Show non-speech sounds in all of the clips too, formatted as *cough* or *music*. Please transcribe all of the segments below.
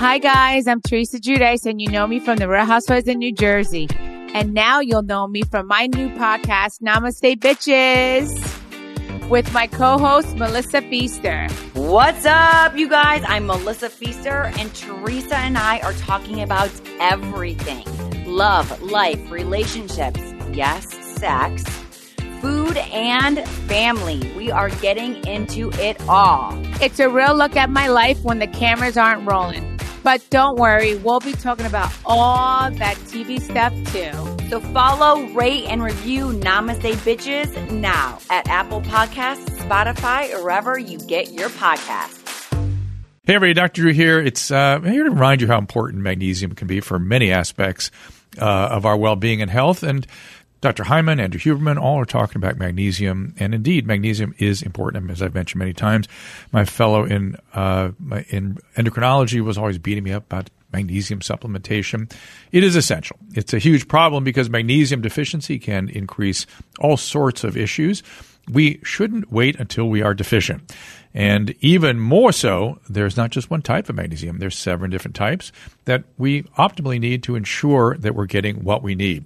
Hi, guys. I'm Teresa Giudice, and you know me from the Real Housewives in New Jersey. And now you'll know me from my new podcast, Namaste Bitches, with my co host, Melissa Pfister. What's up, you guys? I'm Melissa Pfister, and Teresa and I are talking about everything love, life, relationships, yes, sex, food, and family. We are getting into it all. It's a real look at my life when the cameras aren't rolling. But don't worry, we'll be talking about all that TV stuff too. So follow, rate, and review Namaste Bitches now at Apple Podcasts, Spotify, or wherever you get your podcasts. Hey everybody, Dr. Drew here. It's uh, here to remind you how important magnesium can be for many aspects uh, of our well-being and health. And Dr. Hyman, Andrew Huberman, all are talking about magnesium, and indeed, magnesium is important. As I've mentioned many times, my fellow in uh, in endocrinology was always beating me up about magnesium supplementation. It is essential. It's a huge problem because magnesium deficiency can increase all sorts of issues. We shouldn't wait until we are deficient. And even more so, there's not just one type of magnesium. There's seven different types that we optimally need to ensure that we're getting what we need.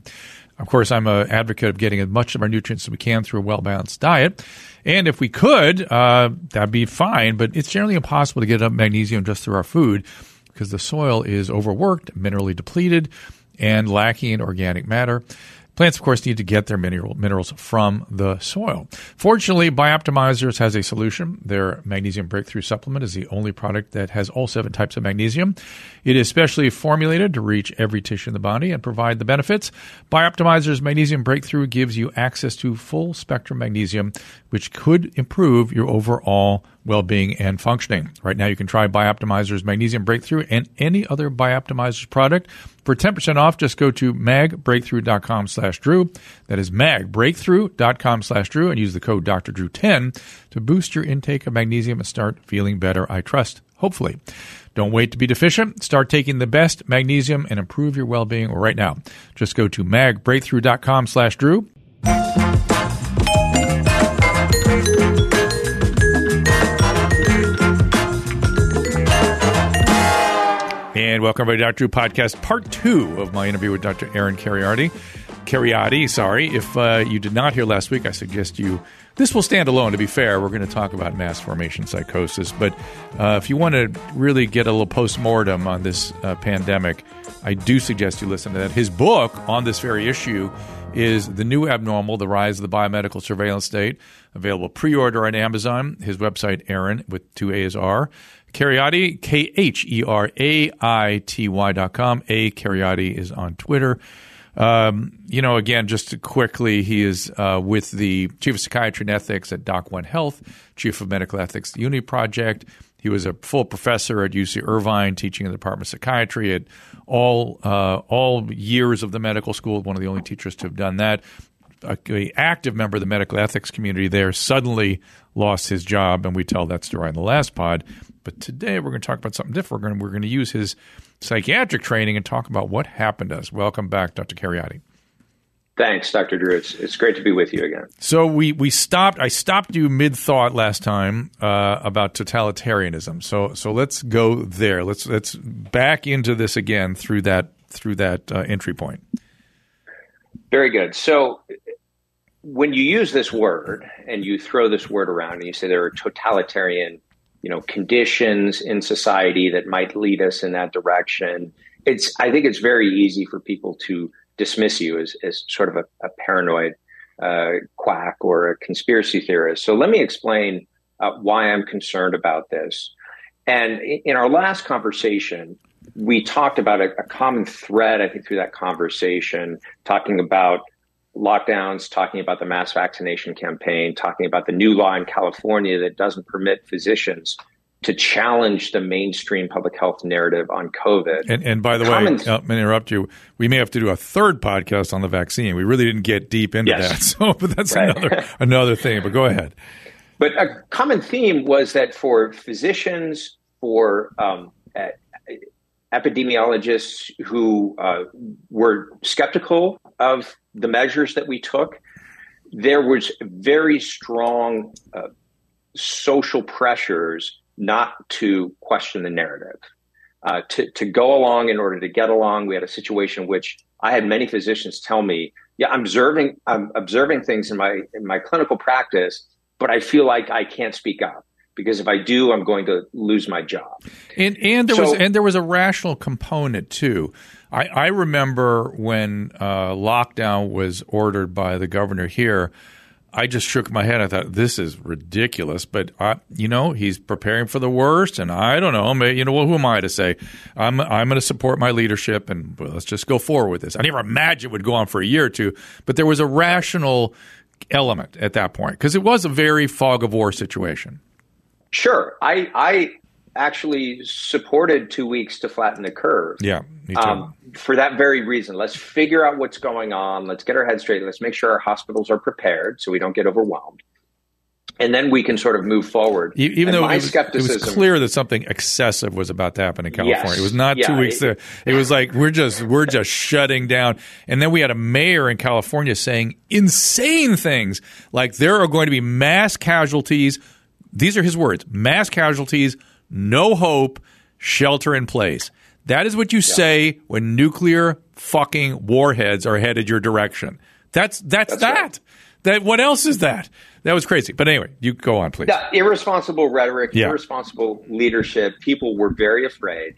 Of course, I'm an advocate of getting as much of our nutrients as we can through a well balanced diet. And if we could, uh, that'd be fine. But it's generally impossible to get enough magnesium just through our food because the soil is overworked, minerally depleted, and lacking in organic matter. Plants, of course, need to get their mineral, minerals from the soil. Fortunately, Bioptimizers has a solution. Their magnesium breakthrough supplement is the only product that has all seven types of magnesium. It is specially formulated to reach every tissue in the body and provide the benefits. Bioptimizers Magnesium Breakthrough gives you access to full spectrum magnesium, which could improve your overall well-being and functioning. Right now, you can try Bioptimizer's Magnesium Breakthrough and any other Bioptimizers product. For 10% off, just go to magbreakthrough.com slash Drew. That is magbreakthrough.com slash Drew and use the code Dr. Drew 10 to boost your intake of magnesium and start feeling better, I trust, hopefully. Don't wait to be deficient. Start taking the best magnesium and improve your well-being right now. Just go to magbreakthrough.com slash Drew. And welcome to Dr. Drew Podcast, part two of my interview with Dr. Aaron Kheriaty. Kheriaty, sorry. If uh, you did not hear last week, I suggest you. This will stand alone, to be fair. We're going to talk about mass formation psychosis. But uh, if you want to really get a little post mortem on this uh, pandemic, I do suggest you listen to that. His book on this very issue is The New Abnormal The Rise of the Biomedical Surveillance State. Available pre order on Amazon. His website, Aaron, with two A's R. Kheriaty, K H E R A I T Y dot com. A Kheriaty is on Twitter. Um, you know, again, just quickly, he is uh, with the Chief of Psychiatry and Ethics at Doc One Health, Chief of Medical Ethics at the Unity Project. He was a full professor at UC Irvine, teaching in the Department of Psychiatry at all uh, all years of the medical school. One of the only teachers to have done that. A, a, active member of the medical ethics community there suddenly lost his job, and we tell that story in the last pod. But today we're going to talk about something different. We're going to, we're going to use his psychiatric training and talk about what happened to us. Welcome back, Dr. Kheriaty. Thanks, Dr. Drew. It's, it's great to be with you again. So we, we stopped. I stopped you mid thought last time uh, about totalitarianism. So so let's go there. Let's let's back into this again through that through that uh, entry point. Very good. So when you use this word and you throw this word around and you say there are totalitarian you know conditions in society that might lead us in that direction. It's i think it's very easy for people to dismiss you as, as sort of a, a paranoid uh, quack or a conspiracy theorist. So let me explain uh, why i'm concerned about this. And in our last conversation we talked about a, a common thread i think through that conversation talking about lockdowns, talking about the mass vaccination campaign, talking about the new law in California that doesn't permit physicians to challenge the mainstream public health narrative on COVID. And, and by the Common way, I'm going to interrupt you. We may have to do a third podcast on the vaccine. We really didn't get deep into yes. that, *laughs* so but that's right. another another thing. But go ahead. But a common theme was that for physicians, for um, epidemiologists who uh, were skeptical of the measures that we took, there was very strong uh, social pressures not to question the narrative. uh, to to go along in order to get along. We had a situation in which I had many physicians tell me, "Yeah, I'm observing I'm observing things in my in my clinical practice, but I feel like I can't speak up." Because if I do, I'm going to lose my job. And and there so, was and there was a rational component too. I, I remember when uh, lockdown was ordered by the governor here. I just shook my head. I thought this is ridiculous, but I, you know, he's preparing for the worst, and I don't know. You know, well, who am I to say? I'm I'm going to support my leadership, and well, let's just go forward with this. I never imagined it would go on for a year or two, but there was a rational element at that point because it was a very fog of war situation. Sure, I I actually supported two weeks to flatten the curve. Yeah, um, for that very reason. Let's figure out what's going on. Let's get our heads straight. Let's make sure our hospitals are prepared so we don't get overwhelmed. And then we can sort of move forward. Even and though it was, it was, clear that something excessive was about to happen in California, yes, it was not yeah, two weeks. It, it was like we're just we're just shutting down. And then we had a mayor in California saying insane things like there are going to be mass casualties. These are his words: mass casualties no hope, shelter in place. That is what you yeah. say when nuclear fucking warheads are headed your direction. That's that's, that's that. Right. That what else is that? That was crazy. But anyway, you go on, please. Yeah, irresponsible rhetoric, yeah. irresponsible leadership. People were very afraid.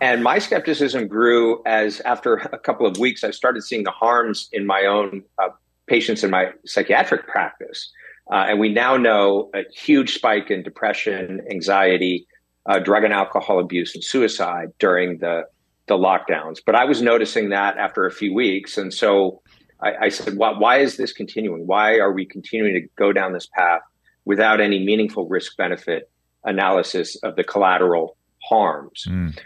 And my skepticism grew as after a couple of weeks, I started seeing the harms in my own uh, patients in my psychiatric practice. Uh, and we now know a huge spike in depression, anxiety, uh, drug and alcohol abuse and suicide during the the lockdowns. But I was noticing that after a few weeks, and so I, I said, why, "Why is this continuing? Why are we continuing to go down this path without any meaningful risk benefit analysis of the collateral harms?" Mm.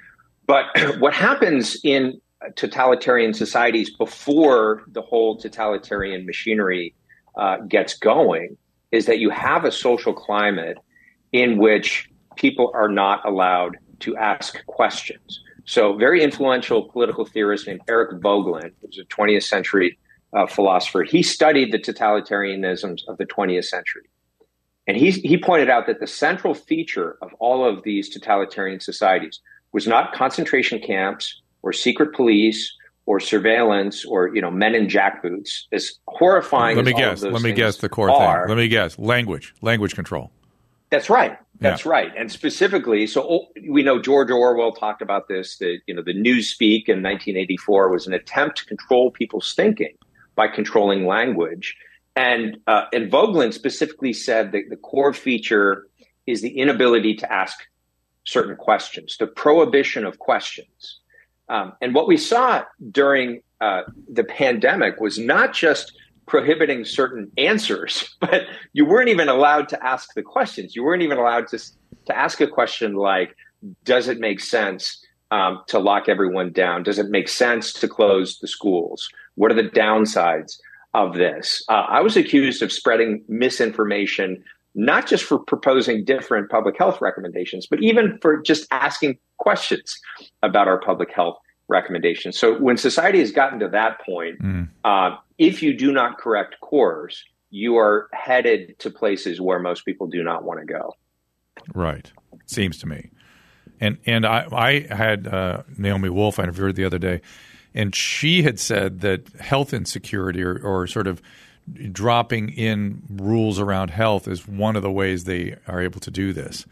But *clears throat* what happens in totalitarian societies before the whole totalitarian machinery uh, gets going is that you have a social climate in which people are not allowed to ask questions. So, very influential political theorist named Eric Voegelin, who's a 20th century uh, philosopher, he studied the totalitarianisms of the 20th century. And he, he pointed out that the central feature of all of these totalitarian societies was not concentration camps or secret police or surveillance or you know men in jackboots. As horrifying. Let me guess. Let me guess the core are, thing. Let me guess. Language. Language control. That's right. That's yeah. right. And specifically, so oh, we know George Orwell talked about this. That you know, the Newspeak in 1984 was an attempt to control people's thinking by controlling language. And uh, and Voegelin specifically said that the core feature is the inability to ask certain questions, the prohibition of questions. Um, and what we saw during uh, the pandemic was not just prohibiting certain answers, *laughs* but you weren't even allowed to ask the questions. You weren't even allowed to to ask a question like, "Does it make sense um, to lock everyone down? Does it make sense to close the schools? What are the downsides of this?" Uh, I was accused of spreading misinformation, not just for proposing different public health recommendations, but even for just asking questions about our public health recommendations. So when society has gotten to that point, mm. uh, if you do not correct course, you are headed to places where most people do not want to go. Right. Seems to me. And and I, I had uh, Naomi Wolf I interviewed the other day, and she had said that health insecurity or, or sort of dropping in rules around health is one of the ways they are able to do this.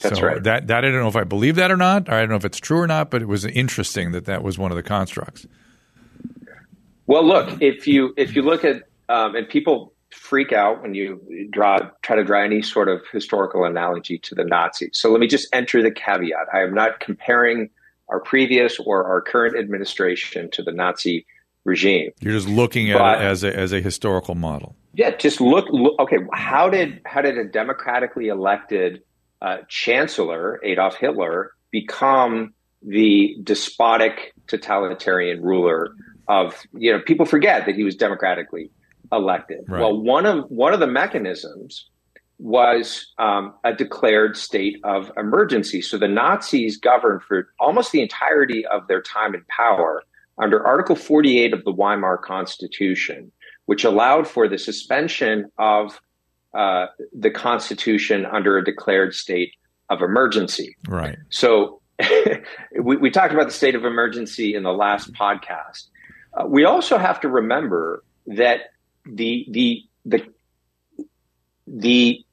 That's so right. That that I don't know if I believe that or not. I don't know if it's true or not, but it was interesting that that was one of the constructs. Well, look if you if you look at um, and people freak out when you draw try to draw any sort of historical analogy to the Nazis. So let me just enter the caveat. I am not comparing our previous or our current administration to the Nazi regime. You're just looking at but, it as a as a historical model. Yeah, just look, look. Okay, how did how did a democratically elected uh, Chancellor Adolf Hitler become the despotic totalitarian ruler of you know people forget that he was democratically elected. Right. Well, one of one of the mechanisms was um, a declared state of emergency. So the Nazis governed for almost the entirety of their time in power under Article 48 of the Weimar Constitution, which allowed for the suspension of uh, the Constitution under a declared state of emergency. Right. So *laughs* we, we, talked about the state of emergency in the last podcast. Uh, we also have to remember that the the the the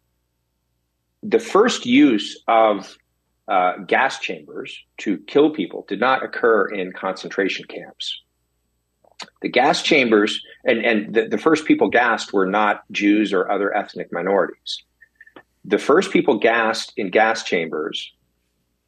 the first use of uh, gas chambers to kill people did not occur in concentration camps. The gas chambers and, and the, the first people gassed were not Jews or other ethnic minorities. The first people gassed in gas chambers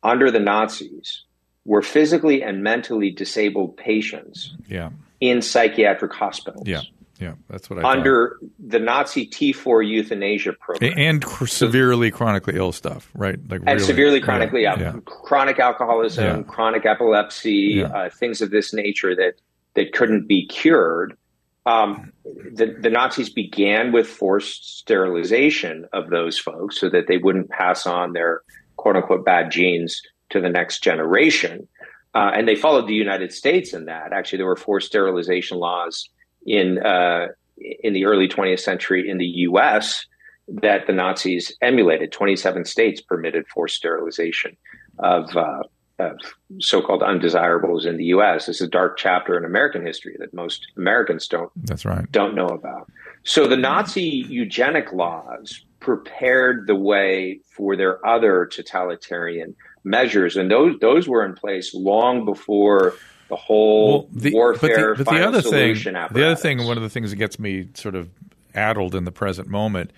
under the Nazis were physically and mentally disabled patients yeah. in psychiatric hospitals. Yeah. Yeah, that's what I under thought. the Nazi T4 euthanasia program and, and severely chronically ill stuff, right? Like and really, severely chronically, yeah, yeah. chronic alcoholism, yeah. chronic epilepsy, uh, things of this nature that that couldn't be cured. Um, the, the Nazis began with forced sterilization of those folks so that they wouldn't pass on their quote unquote bad genes to the next generation. Uh, and they followed the United States in that. Actually, there were forced sterilization laws in uh, in the early 20th century in the U.S. that the Nazis emulated. 27 states permitted forced sterilization of, uh, of so-called undesirables in the U.S. It's a dark chapter in American history that most Americans don't that's right don't know about. So the Nazi eugenic laws prepared the way for their other totalitarian measures, and those those were in place long before the whole well, the, warfare. But the, but the other thing, apparatus. the other thing, one of the things that gets me sort of addled in the present moment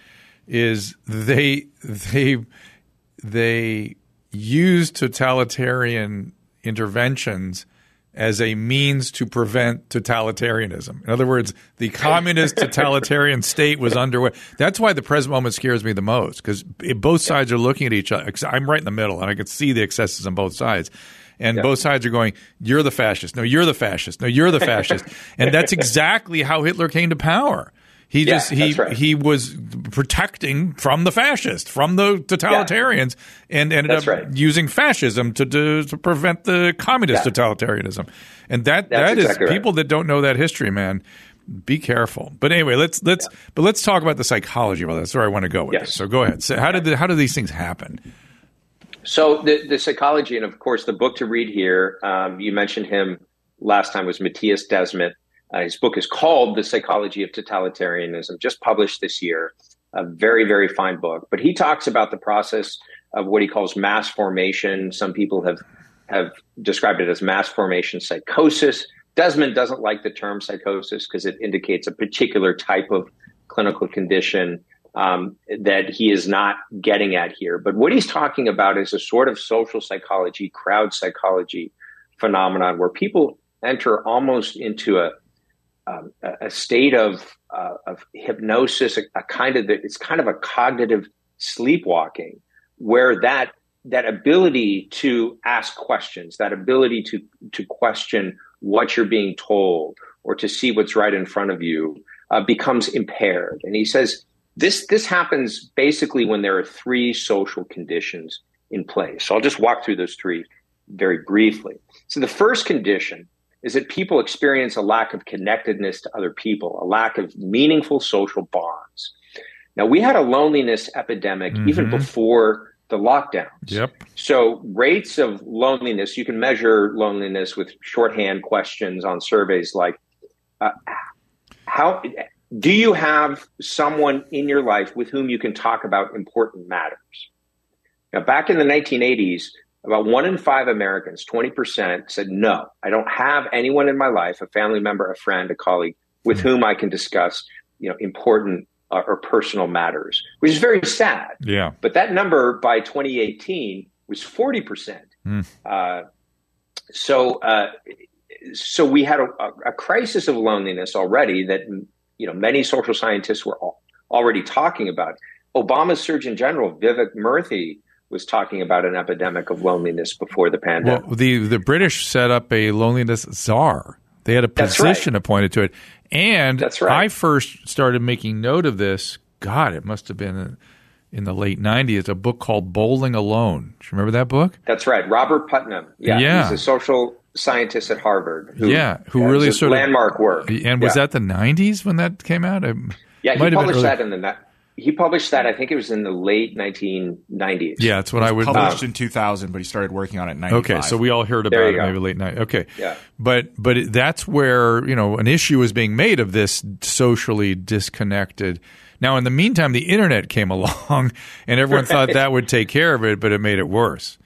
is they they they use totalitarian interventions as a means to prevent totalitarianism. In other words, the communist *laughs* totalitarian state was underway. That's why the present moment scares me the most because both sides are looking at each other. I'm right in the middle, and I can see the excesses on both sides and both sides are going, "You're the fascist. No, you're the fascist. No, you're the fascist." *laughs* and that's exactly how Hitler came to power. He yeah, just he right. he was protecting from the fascists, from the totalitarians, yeah. and ended that's up right. using fascism to, to, to prevent the communist yeah. totalitarianism. And that that's that exactly is people that don't know that history, man. Be careful. But anyway, let's let's but let's talk about the psychology of all that. That's where I want to go with yes. this. So go ahead. So how did the, how do these things happen? So the, the psychology, and of course, the book to read here, um, you mentioned him last time was Matthias Desmet. Uh, his book is called The Psychology of Totalitarianism, just published this year. A very, very fine book. But he talks about the process of what he calls mass formation. Some people have have described it as mass formation psychosis. Desmet doesn't like the term psychosis because it indicates a particular type of clinical condition um, that he is not getting at here. But what he's talking about is a sort of social psychology, crowd psychology phenomenon where people enter almost into a um, a state of uh, of hypnosis, a, a, kind of the, it's kind of a cognitive sleepwalking, where that that ability to ask questions, that ability to to question what you're being told, or to see what's right in front of you, uh, becomes impaired. And he says this this happens basically when there are three social conditions in place. So I'll just walk through those three very briefly. So the first condition is that people experience a lack of connectedness to other people, a lack of meaningful social bonds. Now we had a loneliness epidemic mm-hmm. even before the lockdowns. Yep. So rates of loneliness, you can measure loneliness with shorthand questions on surveys like uh, how do you have someone in your life with whom you can talk about important matters? Now, back in the 1980s, about one in five Americans, 20%, said, No, I don't have anyone in my life, a family member, a friend, a colleague, with whom I can discuss you know, important uh, or personal matters, which is very sad. Yeah. But that number by 2018 was 40%. Mm. Uh, so, uh, so we had a, a, crisis of loneliness already that you know many social scientists were already talking about. Obama's Surgeon General Vivek Murthy was talking about an epidemic of loneliness before the pandemic. Well, the the British set up a loneliness czar. They had a position right. appointed to it, and That's right. I first started making note of this. God, it must have been in the late '90s. A book called Bowling Alone. Do you remember that book? That's right, Robert Putnam. Yeah, yeah. he's a social scientist at Harvard. Who, yeah, who really sort landmark of landmark work. And was yeah. that the '90s when that came out? yeah, he published that in the he published that. I think it was in the late 1990s. Yeah, that's what I would. published in 2000, but he started working on it in 95. Okay, so we all heard about you it go. maybe late night. Okay, Yeah. but but it- that's where you know an issue is being made of this socially disconnected. Now, in the meantime, the internet came *laughs* along, and everyone thought that would take care of it, but it made it worse.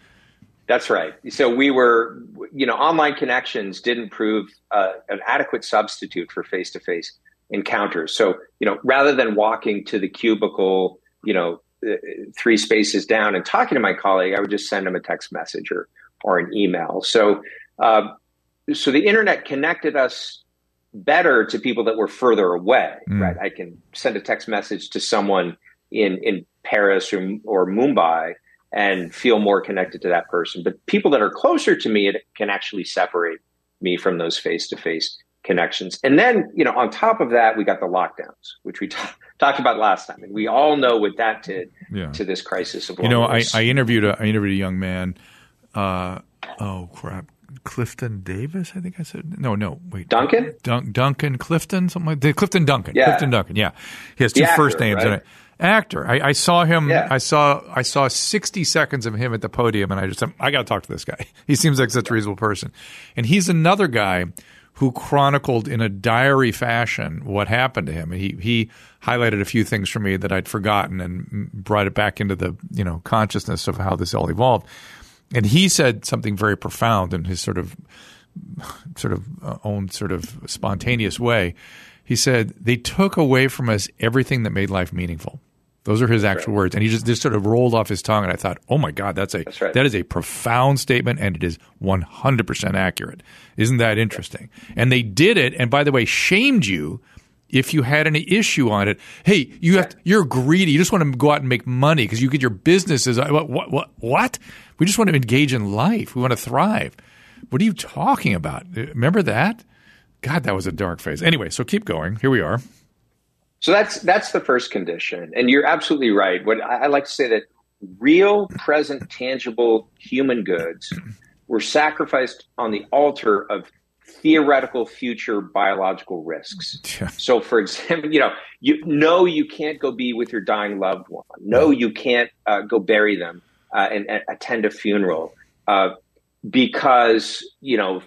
That's right. So we were, you know, online connections didn't prove uh, an adequate substitute for face to face encounters. So, you know, rather than walking to the cubicle, you know, uh, three spaces down and talking to my colleague, I would just send him a text message or, or an email. So, uh, so the internet connected us better to people that were further away, right? I can send a text message to someone in, in Paris or, or Mumbai and feel more connected to that person. But people that are closer to me, it can actually separate me from those face to face connections. And then, you know, on top of that, we got the lockdowns, which we *laughs* ta- talked about last time. And we all know what that did Yeah. to this crisis of You know, I. I interviewed a I interviewed a young man. Uh, oh crap, Clifton Davis. I think I said no, no. Wait, Duncan? Dun- Duncan Clifton, something like that. Clifton Duncan. Yeah. Clifton Duncan. Yeah, he has two actor, first names in it. Actor. I, I saw him. Yeah. I saw. I saw sixty seconds of him at the podium, and I just said, I got to talk to this guy. *laughs* He seems like such a reasonable person, and he's another guy who chronicled in a diary fashion what happened to him. He he highlighted a few things for me that I'd forgotten and brought it back into the you know consciousness of how this all evolved. And he said something very profound in his sort of sort of uh, own sort of spontaneous way. He said they took away from us everything that made life meaningful. Those are his actual words, and he just just sort of rolled off his tongue. And I thought, oh my god, that's a That's right. that is a profound statement, and it is one hundred percent accurate. Isn't that interesting? And they did it, and by the way, shamed you if you had any issue on it. Hey, you have to, you're greedy. You just want to go out and make money because you get your businesses. What, what what what? We just want to engage in life. We want to thrive. What are you talking about? Remember that? God, that was a dark phase. Anyway, so keep going. Here we are. So that's that's the first condition, and you're absolutely right. What I, I like to say that real, present, tangible human goods were sacrificed on the altar of theoretical future biological risks. Yeah. So, for example, you know, you know you can't go be with your dying loved one. No, you can't uh, go bury them uh, and, and attend a funeral uh, because you know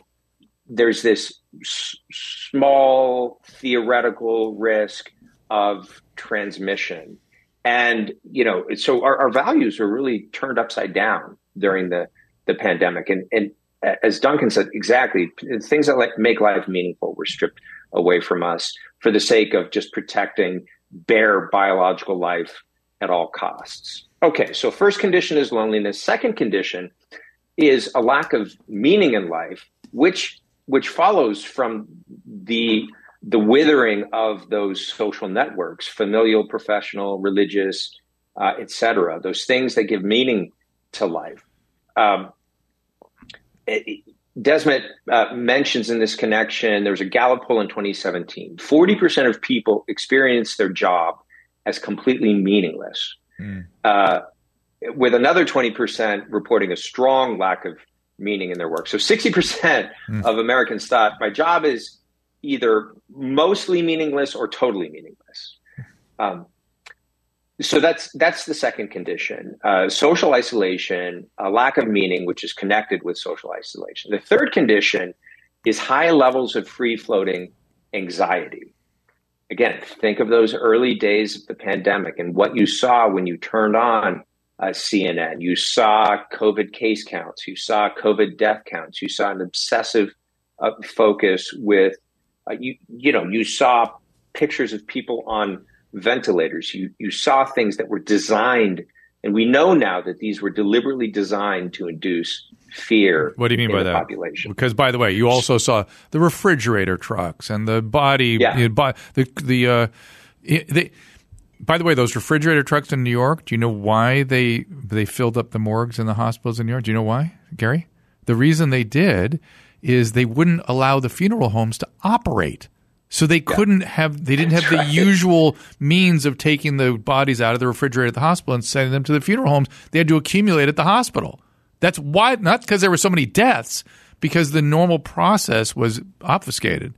there's this s- small theoretical risk of transmission. And, you know, so our, our values are really turned upside down during the, the pandemic. And, and as Duncan said, exactly, things that like make life meaningful were stripped away from us for the sake of just protecting bare biological life at all costs. Okay, so first condition is loneliness. Second condition is a lack of meaning in life, which which follows from the the withering of those social networks, familial, professional, religious, uh, etc. Those things that give meaning to life. Um, it- Desmet uh, mentions in this connection, there was a Gallup poll in 2017. 40% of people experience their job as completely meaningless, uh, with another 20% reporting a strong lack of meaning in their work. So 60% of Americans thought my job is either mostly meaningless or totally meaningless. Um, so that's that's the second condition: uh, social isolation, a lack of meaning, which is connected with social isolation. The third condition is high levels of free floating anxiety. Again, think of those early days of the pandemic and what you saw when you turned on uh, CNN. You saw COVID case counts, you saw COVID death counts, you saw an obsessive uh, focus with uh, you. You know, you saw pictures of people on ventilators. You you saw things that were designed, and we know now that these were deliberately designed to induce fear. What do you mean by that? Population. Because, by the way, you also saw the refrigerator trucks and the body, Yeah. you know, the the uh, they. By the way, those refrigerator trucks in New York. Do you know why they they filled up the morgues in the hospitals in New York? Do you know why, Gary? The reason they did is they wouldn't allow the funeral homes to operate. So they couldn't have they didn't have the usual means of taking the bodies out of the refrigerator at the hospital and sending them to the funeral homes. They had to accumulate at the hospital. That's why not because there were so many deaths, because the normal process was obfuscated.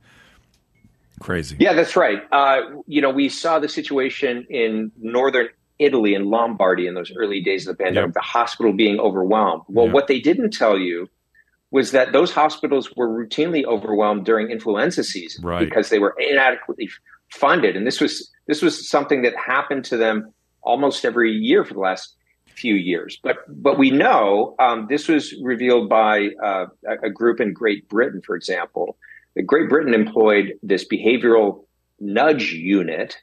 Crazy. Yeah, that's right. Uh, you know, we saw the situation in northern Italy and Lombardy in those early days of the pandemic, Yep. the hospital being overwhelmed. Well, Yep. what they didn't tell you was that those hospitals were routinely overwhelmed during influenza season Right. because they were inadequately funded, and this was this was something that happened to them almost every year for the last few years. But but we know um, this was revealed by uh, a, a group in Great Britain, for example. that Great Britain employed this behavioral nudge unit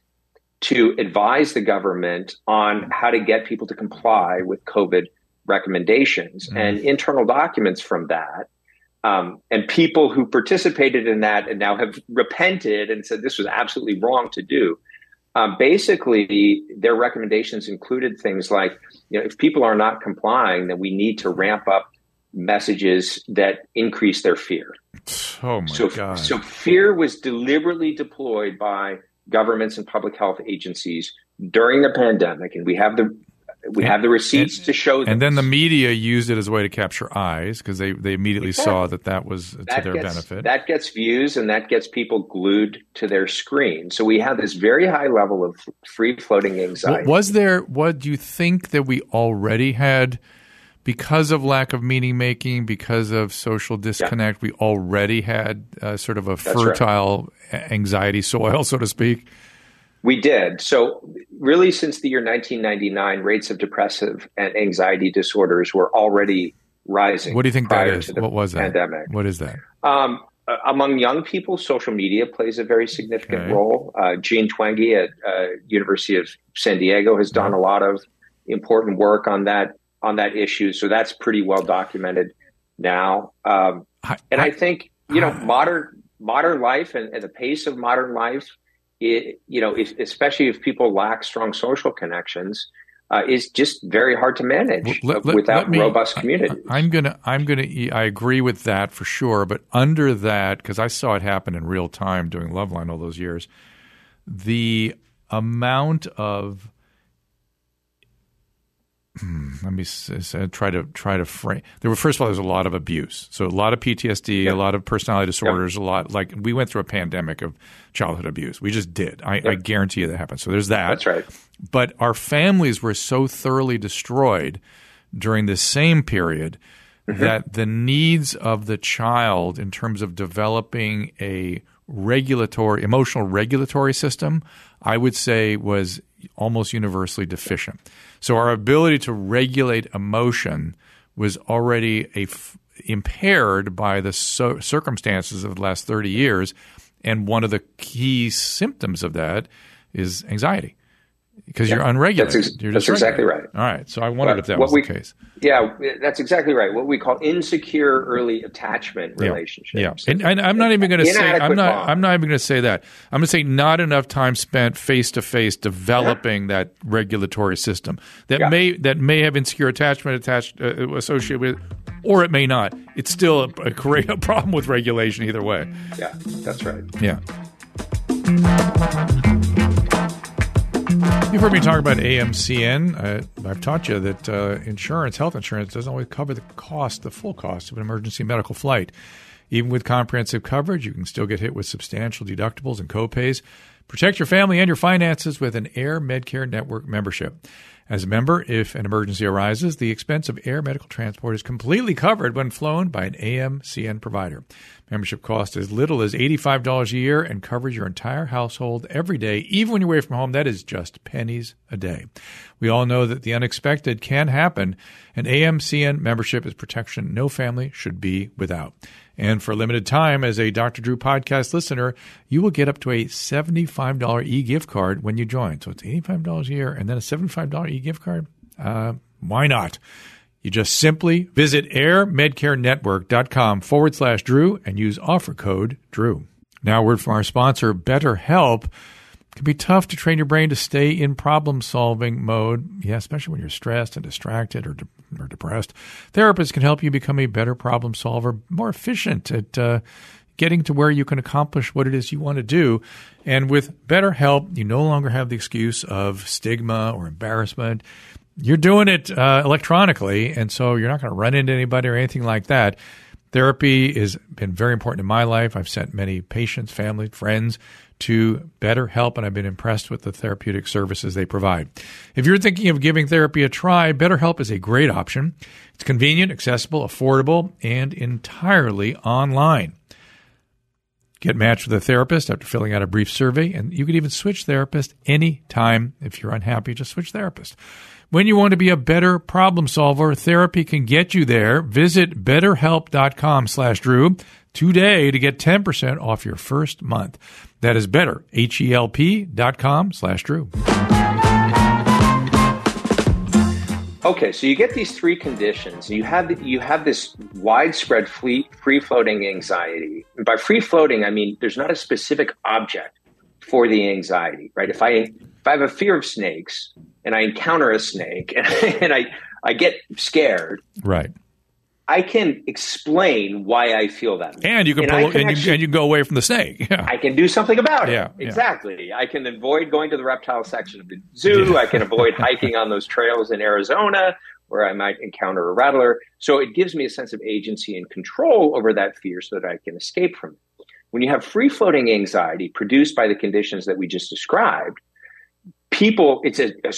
to advise the government on how to get people to comply with COVID recommendations Mm. and internal documents from that. Um, and people who participated in that and now have repented and said this was absolutely wrong to do. Um, basically, their recommendations included things like, you know, if people are not complying, then we need to ramp up messages that increase their fear. Oh my So, god. so fear was deliberately deployed by governments and public health agencies during the pandemic, and we have the we have the receipts and- to show. and then the media used it as a way to capture eyes because they, they immediately saw that that was to that their gets, benefit. That gets views, and that gets people glued to their screen. So we have this very high level of free floating anxiety. was there what do you think that we already had because of lack of meaning making because of social disconnect we already had uh, sort of a right. fertile a- anxiety soil so to speak We did. So, really, since the year 1999, rates of depressive and anxiety disorders were already rising. what do you think that is what was that pandemic? what is that Um, among young people, social media plays a very significant Okay. role. Uh, Jean Twenge at uh, University of San Diego has done a lot of important work on that on that issue. So that's pretty well documented now. Um, and I, I- think you know modern modern life and, and the pace of modern life, it, you know, if, especially if people lack strong social connections, uh, is just very hard to manage let- let- without let me- robust communities. I, am gonna I'm gonna I agree with that for sure. But under that, because I saw it happen in real time doing Loveline all those years, the amount of let me s- s- uh, try to try to frame. There were first of all, there's a lot of abuse, so a lot of PTSD, Yep. a lot of personality disorders, a lot like we went through a pandemic of childhood abuse. We just did. I, I guarantee you that happened. So there's that. That's right. But our families were so thoroughly destroyed during this same period that the needs of the child in terms of developing a regulatory, emotional regulatory system, I would say was almost universally deficient. So our ability to regulate emotion was already f- impaired by the so- circumstances of the last 30 years. And one of the key symptoms of that is anxiety because you're unregulated. That's ex- you're that's exactly right. All right. So I wondered Right. if that was we- the case. Yeah, that's exactly right. What we call insecure early attachment Yeah. relationships. Yeah, and, and I'm not even going to say I'm not bond. I'm not even going to say that. I'm going to say not enough time spent face to face developing that regulatory system that Yeah. may that may have insecure attachment attached uh, associated with, or it may not. It's still a, a, great- a problem with regulation either way. Yeah, that's right. Yeah. You've heard me talk about AMCN. Uh, I've taught you that uh, insurance, health insurance, doesn't always cover the cost, the full cost of an emergency medical flight. Even with comprehensive coverage, you can still get hit with substantial deductibles and copays. Protect your family and your finances with an AirMedCare Network membership. As a member, if an emergency arises, the expense of air medical transport is completely covered when flown by an AMCN provider. Membership costs as little as $85 a year and covers your entire household every day, even when you're away from home. That is just pennies a day. We all know that the unexpected can happen. An AMCN membership is protection no family should be without. And for a limited time, as a Dr. Drew podcast listener, you will get up to a $75 e gift card when you join. So it's $85 a year and then a $75 e gift card. Uh, why not? You just simply visit airmedcarenetwork.com forward slash Drew and use offer code Drew. Now, word from our sponsor, BetterHelp. It can be tough to train your brain to stay in problem solving mode. Yeah, especially when you're stressed and distracted or, de- or depressed. Therapists can help you become a better problem solver, more efficient at uh, getting to where you can accomplish what it is you want to do. And with BetterHelp, you no longer have the excuse of stigma or embarrassment. You're doing it uh, electronically, and so you're not going to run into anybody or anything like that. Therapy has been very important in my life. I've sent many patients, family, friends to BetterHelp, and I've been impressed with the therapeutic services they provide. If you're thinking of giving therapy a try, BetterHelp is a great option. It's convenient, accessible, affordable, and entirely online. Get matched with a therapist after filling out a brief survey, and you can even switch therapist anytime. If you're unhappy, just switch therapist. When you want to be a better problem solver, therapy can get you there. Visit betterhelp.com slash Drew today to get 10% off your first month. That is better, H-E-L-P dot com slash Drew. Okay, so you get these three conditions. You have you have this widespread free floating anxiety. And by free floating, I mean there's not a specific object for the anxiety, right? If I if I have a fear of snakes, and I encounter a snake *laughs* and, I, I get scared. Right. I can explain why I feel that. And you can, and pull, can and, actually, you, and you go away from the snake. *laughs* Yeah. I can do something about it. Yeah, exactly. Yeah. I can avoid going to the reptile section of the zoo. Yeah. I can avoid *laughs* hiking on those trails in Arizona where I might encounter a rattler. So it gives me a sense of agency and control over that fear so that I can escape from it. When you have free floating anxiety produced by the conditions that we just described, people, it's a, a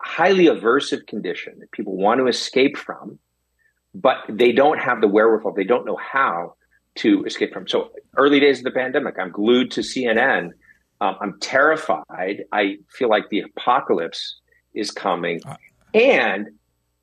highly aversive condition that people want to escape from, but they don't have the wherewithal. They don't know how to escape from. So early days of the pandemic, I'm glued to CNN. Um, I'm terrified. I feel like the apocalypse is coming, uh, and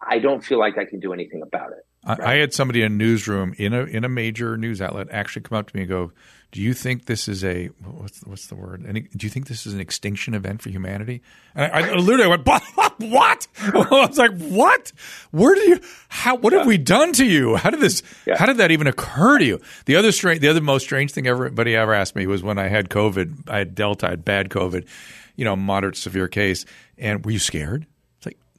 I don't feel like I can do anything about it. Right? I, I had somebody in a newsroom in a in a major news outlet actually come up to me and go, do you think this is a what's what's the word? Any, do you think this is an extinction event for humanity? And I, I literally went, *laughs* what? *laughs* I was like, what? Where do you? How? What yeah. have we done to you? How did this? Yeah. How did that even occur to you? The other strange, the other most strange thing everybody ever asked me was when I had COVID. I had Delta, I had bad COVID, you know, moderate severe case. And were you scared?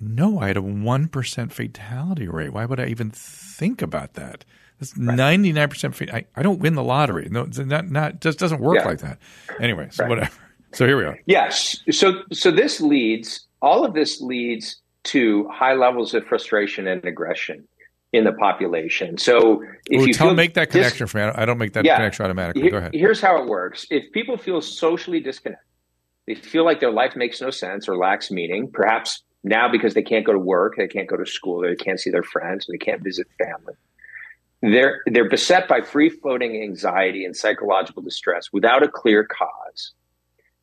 No, I had a one percent fatality rate. Why would I even think about that? That's ninety nine percent. I, I don't win the lottery. No, not not just doesn't work yeah. like that. Anyway, so right. whatever. *laughs* So here we are. Yes. So so this leads. All of this leads to high levels of frustration and aggression in the population. So if Ooh, you tell, make that connection dis- for me, I don't make that yeah, connection automatically. Go ahead. Here's how it works. If people feel socially disconnected, they feel like their life makes no sense or lacks meaning, perhaps now because they can't go to work, they can't go to school, they can't see their friends, they can't visit family. They're, they're beset by free floating anxiety and psychological distress without a clear cause.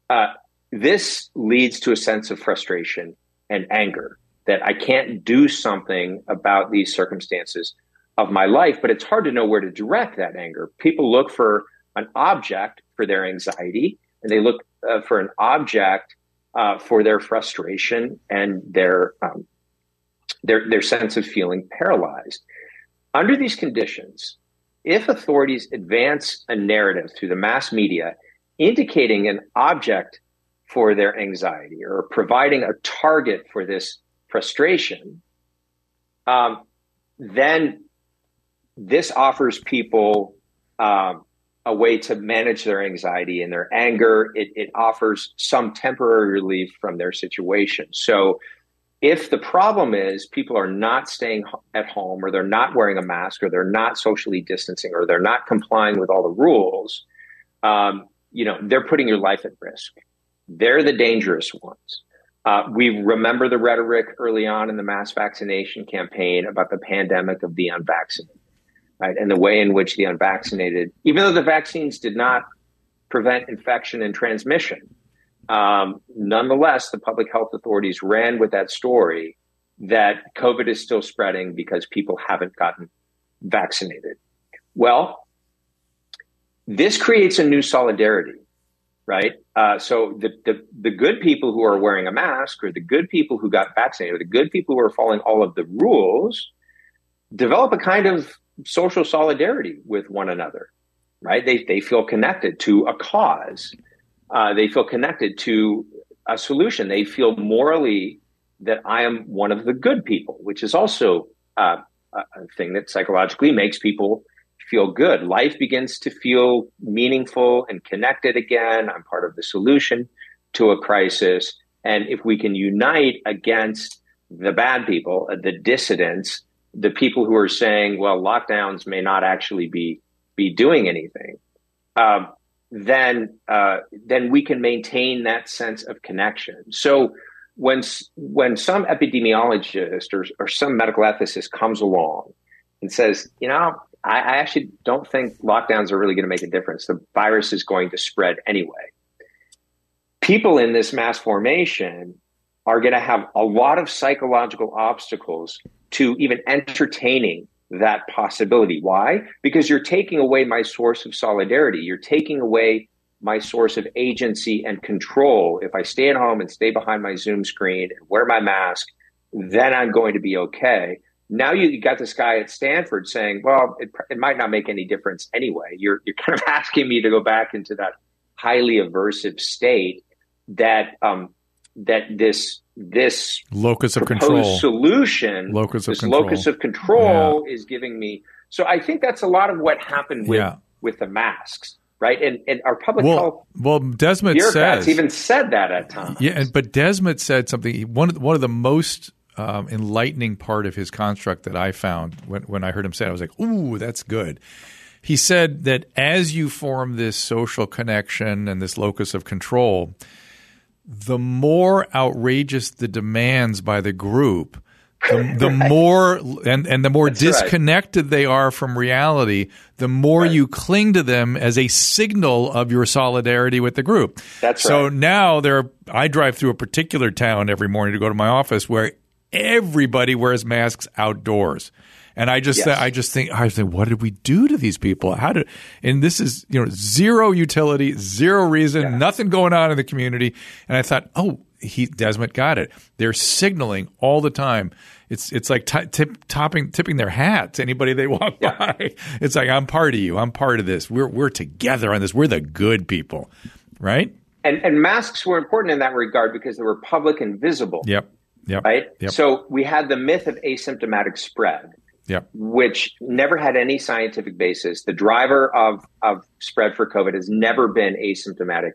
Uh, this leads to a sense of frustration and anger that I can't do something about these circumstances of my life, but it's hard to know where to direct that anger. People look for an object for their anxiety, and they look uh, for an object uh, for their frustration and their um, their their sense of feeling paralyzed. Under these conditions, if authorities advance a narrative through the mass media indicating an object for their anxiety or providing a target for this frustration, um, then this offers people um, a way to manage their anxiety and their anger. It, it offers some temporary relief from their situation. So if the problem is people are not staying at home or they're not wearing a mask or they're not socially distancing or they're not complying with all the rules, um, you know, they're putting your life at risk. They're the dangerous ones. Uh, we remember the rhetoric early on in the mass vaccination campaign about the pandemic of the unvaccinated, right? And the way in which the unvaccinated, even though the vaccines did not prevent infection and transmission, um, nonetheless, the public health authorities ran with that story that COVID is still spreading because people haven't gotten vaccinated. Well, this creates a new solidarity, right? Uh, so the, the, the good people who are wearing a mask, or the good people who got vaccinated, or the good people who are following all of the rules, develop a kind of social solidarity with one another, right? They they feel connected to a cause uh, they feel connected to a solution. They feel morally that I am one of the good people, which is also uh, a thing that psychologically makes people feel good. Life begins to feel meaningful and connected again. I'm part of the solution to a crisis. And if we can unite against the bad people, uh, the dissidents, the people who are saying, well, lockdowns may not actually be be doing anything, uh, then uh, then we can maintain that sense of connection. So when when some epidemiologist or, or some medical ethicist comes along and says, you know, I, I actually don't think lockdowns are really going to make a difference. The virus is going to spread anyway. People in this mass formation are going to have a lot of psychological obstacles to even entertaining that possibility. Why? Because you're taking away my source of solidarity. You're taking away my source of agency and control. If I stay at home and stay behind my Zoom screen and wear my mask, then I'm going to be okay. Now you got this guy at Stanford saying, well, it, it might not make any difference anyway. You're, you're kind of *laughs* asking me to go back into that highly aversive state that um, that this this locus of control solution, locus of this control. locus of control yeah. is giving me. So I think that's a lot of what happened with yeah. with the masks, right? And and our public well, health well, Desmet bureaucrats says even said that at times. Yeah, and, but Desmet said something. One of one of the most um, enlightening part of his construct that I found when when I heard him say it, I was like, "Ooh, that's good." He said that as you form this social connection and this locus of control, the more outrageous the demands by the group, the, *laughs* the right. more and, and the more That's disconnected right. they are from reality, the more right. you cling to them as a signal of your solidarity with the group. That's so now there I drive through a particular town every morning to go to my office where everybody wears masks outdoors. And I just, yes. I just think, I think, what did we do to these people? How did? And this is, you know, zero utility, zero reason, yeah. nothing going on in the community. And I thought, oh, he Desmet got it. They're signaling all the time. It's it's like t- tip, topping tipping their hat to anybody they walk yeah. by. It's like I'm part of you. I'm part of this. We're we're together on this. We're the good people, right? And and masks were important in that regard because they were public and visible. Yep. Yep. Right. Yep. So we had the myth of asymptomatic spread. Yep. Which never had any scientific basis. The driver of, of spread for COVID has never been asymptomatic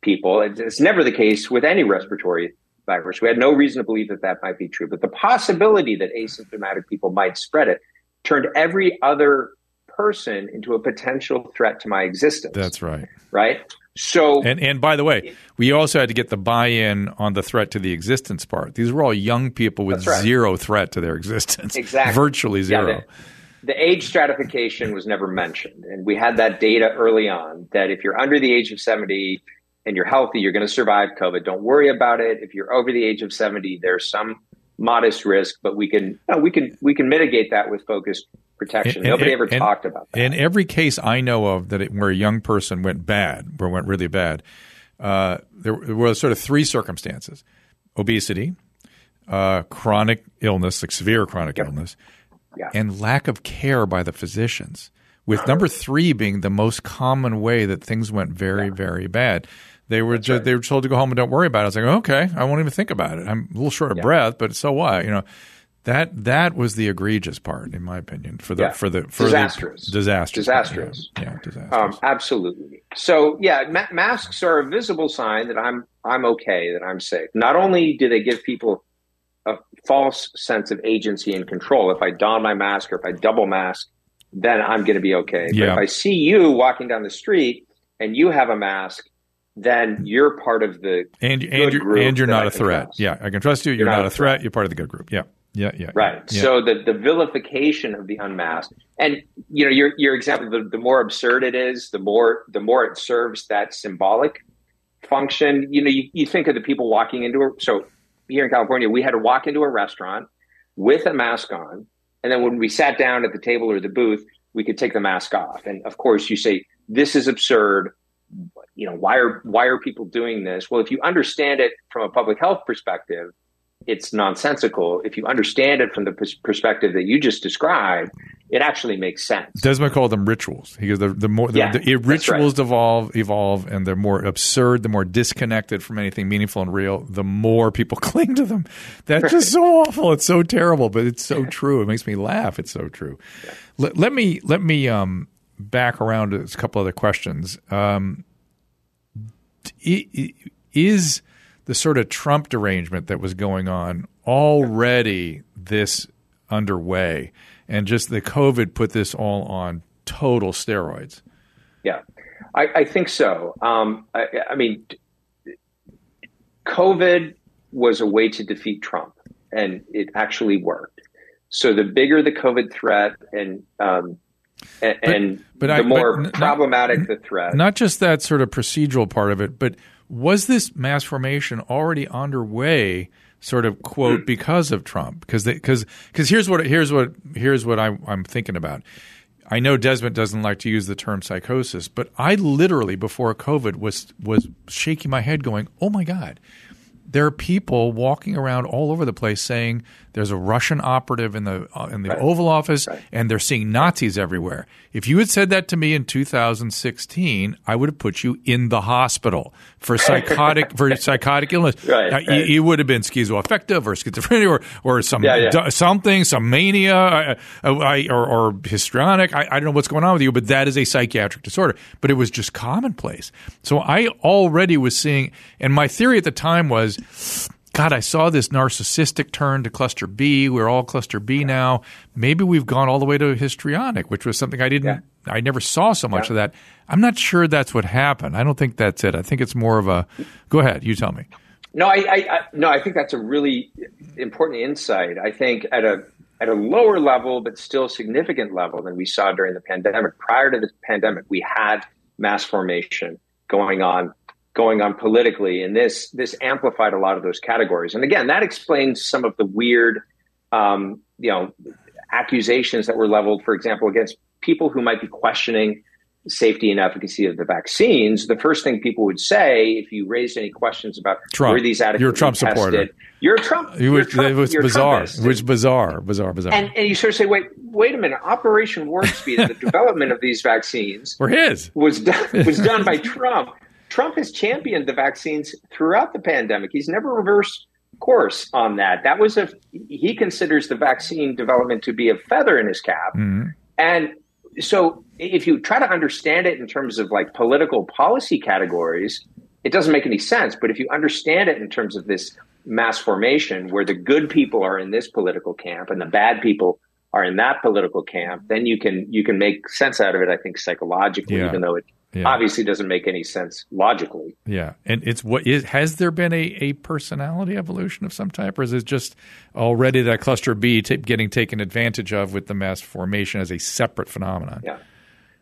people. It's, it's, never the case with any respiratory virus. We had no reason to believe that that might be true. But the possibility that asymptomatic people might spread it turned every other person into a potential threat to my existence. That's right. Right. So, and and by the way, we also had to get the buy-in on the threat to the existence part. These were all young people with right. zero threat to their existence, exactly, virtually zero. Yeah, the, the, age stratification was never mentioned, and we had that data early on that if you're under the age of seventy and you're healthy, you're going to survive COVID. Don't worry about it. If you're over the age of seventy, there's some modest risk, but we can we can we can mitigate that with focused protection. And, Nobody and, ever and, talked about that. In every case I know of that it, where a young person went bad, where it went really bad, uh, there were sort of three circumstances: obesity, uh, chronic illness, like severe chronic yep. illness, yeah. and lack of care by the physicians. With number three being the most common way that things went very, yeah. very bad. They were just, right. they were told to go home and don't worry about it. I was like, okay, I won't even think about it. I'm a little short of yeah. breath, but so what? You know, that that was the egregious part, in my opinion, for the yeah. for the for disastrous, the disastrous, disastrous, yeah, yeah disastrous. Um, absolutely. So yeah, ma- masks are a visible sign that I'm I'm okay, that I'm safe. Not only do they give people a false sense of agency and control. If I don my mask or if I double mask, then I'm going to be okay. But if I see you walking down the street and you have a mask, then you're part of the and and you're, and you're not a threat. Trust. Yeah, I can trust you. You're, you're not, not, a threat. threat. You're part of the good group. Yeah, yeah, yeah. Right. Yeah. So the the vilification of the unmasked, and you know your your example, the, the more absurd it is, the more the more it serves that symbolic function. You know, you, you think of the people walking into a so here in California, we had to walk into a restaurant with a mask on, and then when we sat down at the table or the booth, we could take the mask off. And of course, you say this is absurd you know why are why are people doing this? Well if you understand it from a public health perspective it's nonsensical. If you understand it from the perspective that you just described it actually makes sense. Desmet called them rituals. He goes the, the more the, yeah, the rituals right. evolve evolve and they're more absurd the more disconnected from anything meaningful and real the more people *laughs* cling to them. That's just so awful. It's so terrible but it's so true. It makes me laugh. It's so true. Yeah. let, let me let me um back around to a couple other questions. Um, is the sort of Trump derangement that was going on already this underway, and just the COVID put this all on total steroids. Yeah, I, I think so. Um, I, I mean, COVID was a way to defeat Trump, and it actually worked. So the bigger the COVID threat, and um, and, But- and but the I- more but problematic the threat. Not just that sort of procedural part of it, but was this mass formation already underway? Sort of quote mm. because of Trump because because because here's what here's what here's what I, I'm thinking about. I know Desmet doesn't like to use the term psychosis, but I literally before COVID was was shaking my head, going, "Oh my God!" There are people walking around all over the place saying there's a Russian operative in the uh, in the Oval Office, and they're seeing Nazis everywhere. If you had said that to me in 2016, I would have put you in the hospital for *laughs* psychotic for psychotic illness. Right, Now, you- right. You, would have been schizoaffective or schizophrenia or or some Yeah, yeah. d- something, some mania, uh, I- or, or histrionic. I, I don't know what's going on with you, but that is a psychiatric disorder. But it was just commonplace. So I already was seeing, and my theory at the time was. God, I saw this narcissistic turn to cluster B. We're all cluster B now. Maybe we've gone all the way to histrionic, which was something I didn't, I never saw so much of that. I'm not sure that's what happened. I don't think that's it. I think it's more of a, go ahead, you tell me. No, I, I, I no, I think that's a really important insight. I think at a at a lower level, but still significant level than we saw during the pandemic. Prior to the pandemic, we had mass formation going on going on politically, and this this amplified a lot of those categories. And again, that explains some of the weird, um, you know, accusations that were leveled, for example, against people who might be questioning safety and efficacy of the vaccines, the first thing people would say if you raised any questions about Trump. were these adequately You're a Trump tested, supporter. You're a Trump. Was, Trump- it was bizarre. Trumpist. It was bizarre, bizarre, bizarre. and, and you sort of say, wait, wait a minute. Operation Warp Speed, the *laughs* development of these vaccines We're his. was done, was *laughs* done by Trump. Trump has championed the vaccines throughout the pandemic. He's never reversed course on that. That was a he considers the vaccine development to be a feather in his cap. Mm-hmm. And so if you try to understand it in terms of like political policy categories, it doesn't make any sense. But if you understand it in terms of this mass formation where the good people are in this political camp and the bad people are in that political camp, then you can you can make sense out of it, I think, psychologically, Yeah. even though it Yeah. obviously doesn't make any sense logically. Yeah, and it's what is has there been a, a personality evolution of some type, or is it just already that cluster B getting taken advantage of with the mass formation as a separate phenomenon? Yeah.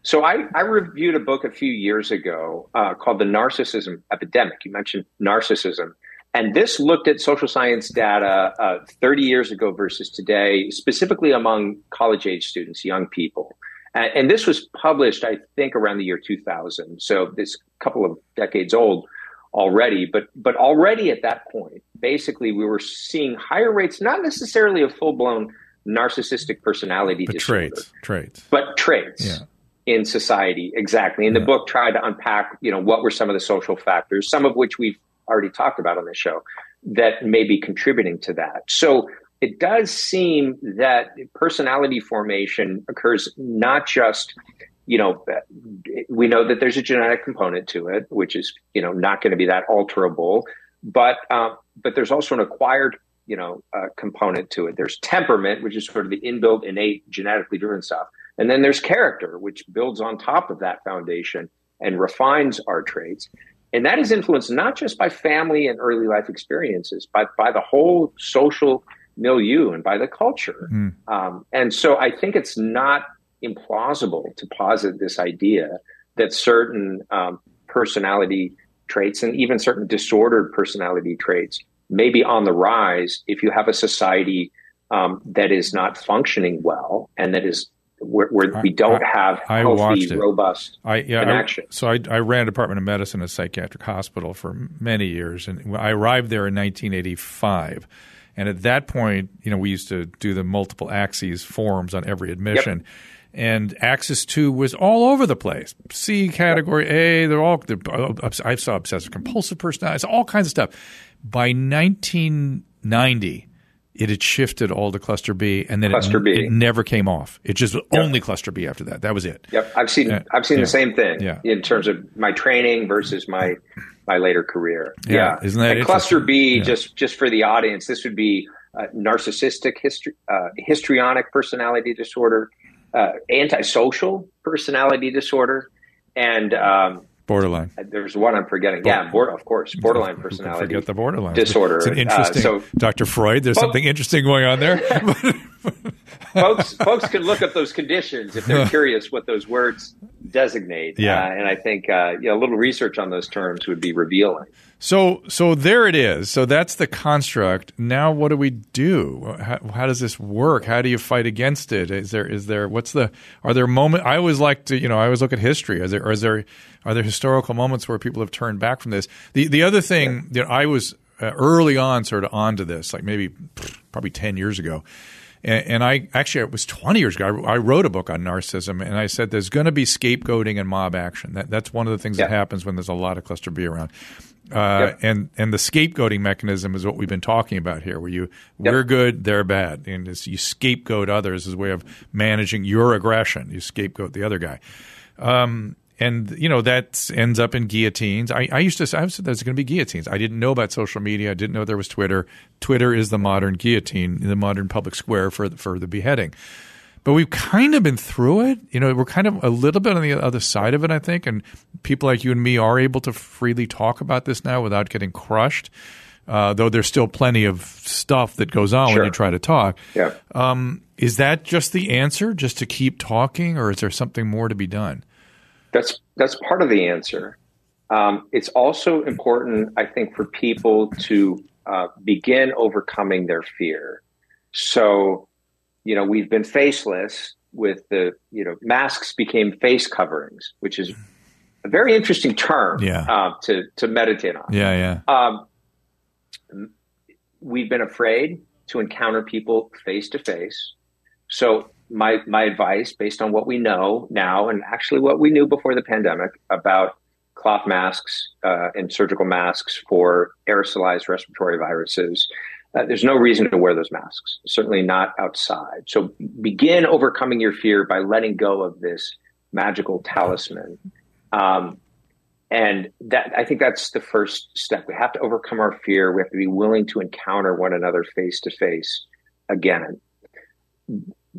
So I, I reviewed a book a few years ago uh, called The Narcissism Epidemic. You mentioned narcissism. And this looked at social science data uh, 30 years ago versus today, specifically among college age students, young people. And, and this was published, I think, around the year 2000. So this couple of decades old already. But, but already at that point, basically, we were seeing higher rates, not necessarily of full blown narcissistic personality But disorder, traits, traits. but traits Yeah. in society exactly and the book tried to unpack you know what were some of the social factors some of which we've already talked about on this show that may be contributing to that so it does seem that personality formation occurs not just you know we know that there's a genetic component to it which is you know not going to be that alterable but um, but there's also an acquired you know uh, component to it. There's temperament which is sort of the inbuilt innate genetically driven stuff. And then there's character which builds on top of that foundation and refines our traits. And that is influenced not just by family and early life experiences but by the whole social milieu and by the culture Mm. um, and so i think it's not implausible to posit this idea that certain um, personality traits and even certain disordered personality traits may be on the rise if you have a society um, that is not functioning well and that is where, where we don't have I healthy, robust I yeah. I, connection. so I, I ran a department of medicine at a psychiatric hospital for many years, and I arrived there in 1985. And at that point, you know, we used to do the multiple axes forms on every admission. And Axis Two was all over the place. C category A, they're all. They're, uh, I saw obsessive compulsive personality, all kinds of stuff. By 1990, it had shifted all to cluster B, and then Cluster it, B. it never came off. It just only cluster B after that. That was it. Yep, I've seen Yeah. I've seen Yeah. the same thing Yeah. in terms of my training versus my my later career. Yeah. Isn't that and cluster? B Yeah. just just for the audience? This would be uh, narcissistic histri- uh, histrionic personality disorder, uh, antisocial personality disorder, and um, borderline. There's one I'm forgetting. yeah, board, of course, borderline personality. Forget the borderline disorder. It's an interesting. so, Dr. Freud, there's something interesting going on there. *laughs* *laughs* folks, folks can look up those conditions if they're *laughs* curious what those words designate. Yeah, uh, and I think uh, you know, a little research on those terms would be revealing. So, so there it is. So that's the construct. Now, what do we do? How, how, does this work? How do you fight against it? Is there, is there, what's the, are there moments? I always like to, you know, I always look at history. Is there, is there, are there historical moments where people have turned back from this? The, the other thing that I was uh, early on sort of onto this, like maybe probably 10 years ago. And, and I actually, it was 20 years ago. I, I, wrote a book on narcissism, and I said there's going to be scapegoating and mob action. That, that's one of the things yeah. that happens when there's a lot of cluster B around. Uh, yep. and and the scapegoating mechanism is what we've been talking about here, where you yep. we're good, they're bad, and you scapegoat others as a way of managing your aggression. You scapegoat the other guy, um, and you know that ends up in guillotines. I, I used to say I said there's going to be guillotines. I didn't know about social media. I didn't know there was Twitter. Twitter is the modern guillotine, the modern public square for for the beheading but we've kind of been through it. You know, we're kind of a little bit on the other side of it, I think. And people like you and me are able to freely talk about this now without getting crushed. Uh, though there's still plenty of stuff that goes on sure. when you try to talk. Yeah. Um, is that just the answer, just to keep talking, or is there something more to be done? That's that's part of the answer. Um, it's also important, I think, for people to uh, begin overcoming their fear. So you know, we've been faceless with the, you know, masks became face coverings, which is a very interesting term yeah. uh, to, to meditate on. Yeah, yeah. Um, we've been afraid to encounter people face to face. So my my advice, based on what we know now, and actually what we knew before the pandemic about cloth masks uh, and surgical masks for aerosolized respiratory viruses, uh, there's no reason to wear those masks, certainly not outside. So begin overcoming your fear by letting go of this magical talisman. Um, and that I think that's the first step. We have to overcome our fear. We have to be willing to encounter one another face to face again.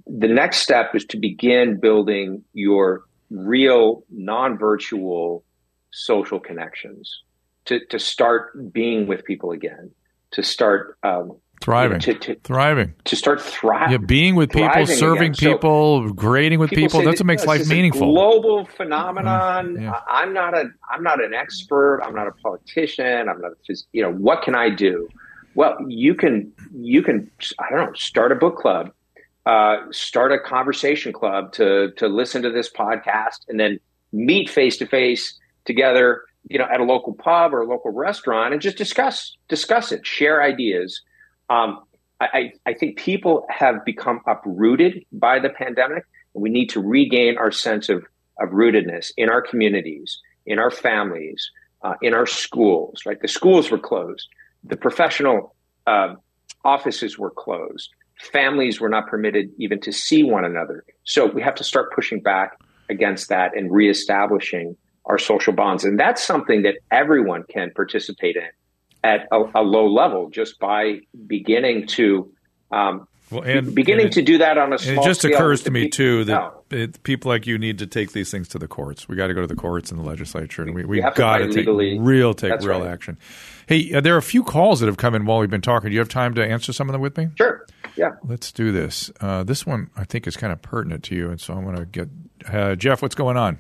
The next step is to begin building your real non-virtual social connections to, to start being with people again to start um, thriving, to, to, thriving, to start thriving. Yeah, being with people, serving again. people, so grading with people. That's what makes life meaningful. global phenomenon. Yeah. I'm not a. I'm not an expert. I'm not a politician. I'm not. A, you know, what can I do? Well, you can. You can. I don't know. Start a book club. Uh, start a conversation club to to listen to this podcast, and then meet face to face together you know, at a local pub or a local restaurant and just discuss discuss it, share ideas. Um, I, I think people have become uprooted by the pandemic, and we need to regain our sense of of rootedness in our communities, in our families, uh, in our schools. Right, the schools were closed, the professional uh, offices were closed, families were not permitted even to see one another. So we have to start pushing back against that and reestablishing our social bonds. And that's something that everyone can participate in at a, a low level just by beginning to um, well, and, beginning and it, to do that on a small It just scale occurs to me people, too that it, people like you need to take these things to the courts. We got to go to the courts and the legislature, and we we got to take real take real right. action. Hey, uh, there are a few calls that have come in while we've been talking. Do you have time to answer some of them with me? Sure. Yeah. Let's do this. Uh, this one I think is kind of pertinent to you, and so I want to get uh, Jeff. What's going on?